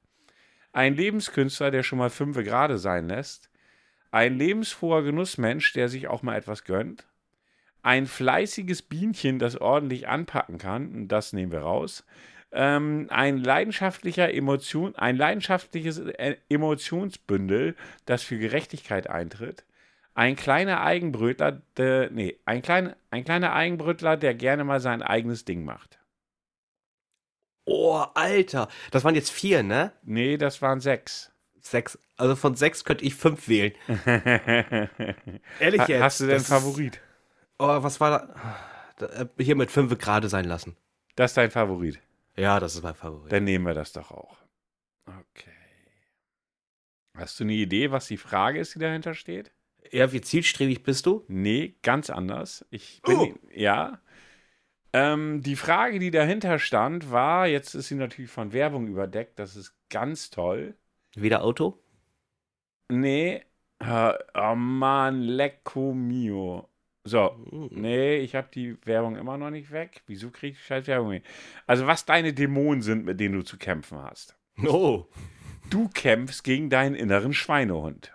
Ein Lebenskünstler, der schon mal fünfe gerade sein lässt? Ein lebensfroher Genussmensch, der sich auch mal etwas gönnt? ein fleißiges Bienchen, das ordentlich anpacken kann, und das nehmen wir raus. Ähm, ein leidenschaftlicher Emotion, ein leidenschaftliches äh, Emotionsbündel, das für Gerechtigkeit eintritt. Ein kleiner Eigenbrötler, der, nee, ein, klein, ein kleiner Eigenbrötler, der gerne mal sein eigenes Ding macht. Oh, Alter. Das waren jetzt vier, ne? Nee, das waren sechs. Sechs. Also von sechs könnte ich fünf wählen. Ehrlich Ha- jetzt. Hast du denn Favorit? Oh, was war da? da? äh, Hier mit fünf gerade sein lassen. Das ist dein Favorit. Ja, das ist mein Favorit. Dann nehmen wir das doch auch. Okay. Hast du eine Idee, was die Frage ist, die dahinter steht? Ja, wie zielstrebig bist du? Nee, ganz anders. Ich bin, Oh. ja. Ähm, die Frage, die dahinter stand, war, jetzt ist sie natürlich von Werbung überdeckt, das ist ganz toll. Wieder Auto? Nee, oh Mann, Lecco Mio. So, Hm. nee, ich habe die Werbung immer noch nicht weg. Wieso kriege ich scheiß Werbung hin? Also, was deine Dämonen sind, mit denen du zu kämpfen hast. Oh. Du kämpfst gegen deinen inneren Schweinehund.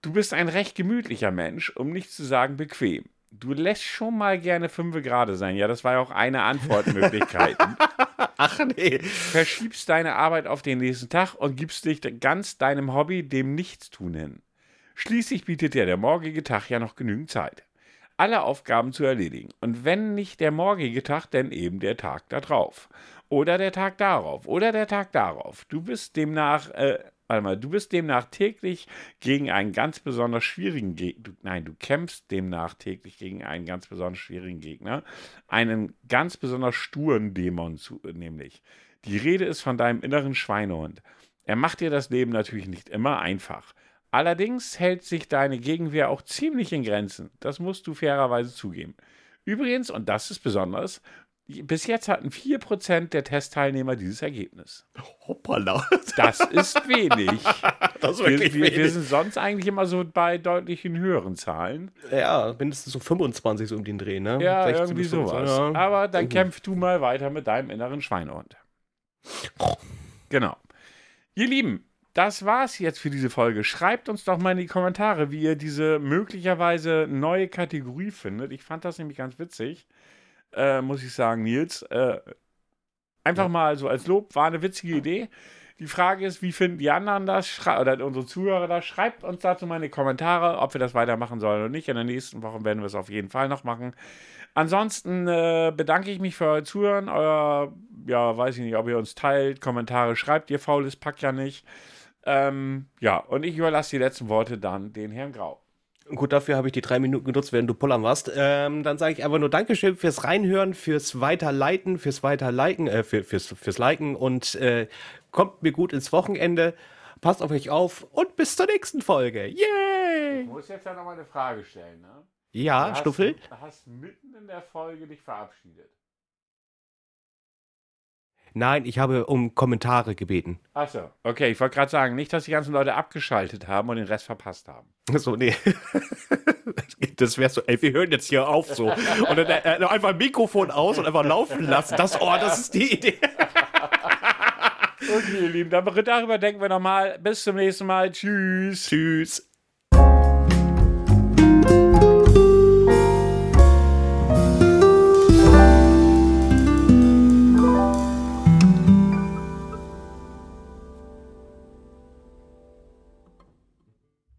Du bist ein recht gemütlicher Mensch, um nicht zu sagen bequem. Du lässt schon mal gerne fünfe gerade sein. Ja, das war ja auch eine Antwortmöglichkeit. Ach nee. Verschiebst deine Arbeit auf den nächsten Tag und gibst dich ganz deinem Hobby, dem Nichtstun hin. Schließlich bietet dir der morgige Tag ja noch genügend Zeit, alle Aufgaben zu erledigen. Und wenn nicht der morgige Tag, dann eben der Tag da drauf. Oder der Tag darauf. Oder der Tag darauf. Du bist demnach, äh, warte mal, du bist demnach täglich gegen einen ganz besonders schwierigen Gegner. Nein, du kämpfst demnach täglich gegen einen ganz besonders schwierigen Gegner. Einen ganz besonders sturen Dämon zu, nämlich. Die Rede ist von deinem inneren Schweinehund. Er macht dir das Leben natürlich nicht immer einfach. Allerdings hält sich deine Gegenwehr auch ziemlich in Grenzen. Das musst du fairerweise zugeben. Übrigens, und das ist besonders, bis jetzt hatten 4% der Testteilnehmer dieses Ergebnis. Hoppala. Das ist wenig. Das ist Wir, wirklich wir, wir wenig. sind sonst eigentlich immer so bei deutlichen höheren Zahlen. Ja, mindestens so 25 so um den Dreh, ne? Ja, 16 irgendwie bis 25, sowas. ja. Aber dann Mhm. kämpf du mal weiter mit deinem inneren Schweinehund. Genau. Ihr Lieben, das war's jetzt für diese Folge. Schreibt uns doch mal in die Kommentare, wie ihr diese möglicherweise neue Kategorie findet. Ich fand das nämlich ganz witzig, äh, muss ich sagen, Nils. Äh, Einfach mal so als Lob, war eine witzige Idee. Die Frage ist, wie finden die anderen das, oder unsere Zuhörer das? Schreibt uns dazu mal in die Kommentare, ob wir das weitermachen sollen oder nicht. In der nächsten Woche werden wir es auf jeden Fall noch machen. Ansonsten äh, bedanke ich mich für euer Zuhören. Euer, ja, weiß ich nicht, ob ihr uns teilt, Kommentare schreibt. Ihr faules Pack ja nicht. Ähm, ja, und ich überlasse die letzten Worte dann den Herrn Grau. Gut, dafür habe ich die drei Minuten genutzt, während du pullern warst. Ähm, dann sage ich einfach nur Dankeschön fürs Reinhören, fürs Weiterleiten, fürs Weiterliken, äh, für, fürs, fürs Liken und äh, kommt mir gut ins Wochenende. Passt auf euch auf und bis zur nächsten Folge. Yay! Ich muss jetzt ja nochmal eine Frage stellen, ne? Ja, Du Stuffel? Hast, du hast mitten in der Folge dich verabschiedet. Nein, ich habe um Kommentare gebeten. Achso, okay, ich wollte gerade sagen, nicht, dass die ganzen Leute abgeschaltet haben und den Rest verpasst haben. So, nee. Das wäre so, ey, wir hören jetzt hier auf so. Und dann äh, einfach ein Mikrofon aus und einfach laufen lassen. Das, oh, das ist die Idee. Okay, ihr Lieben, darüber denken wir nochmal. Bis zum nächsten Mal. Tschüss. Tschüss.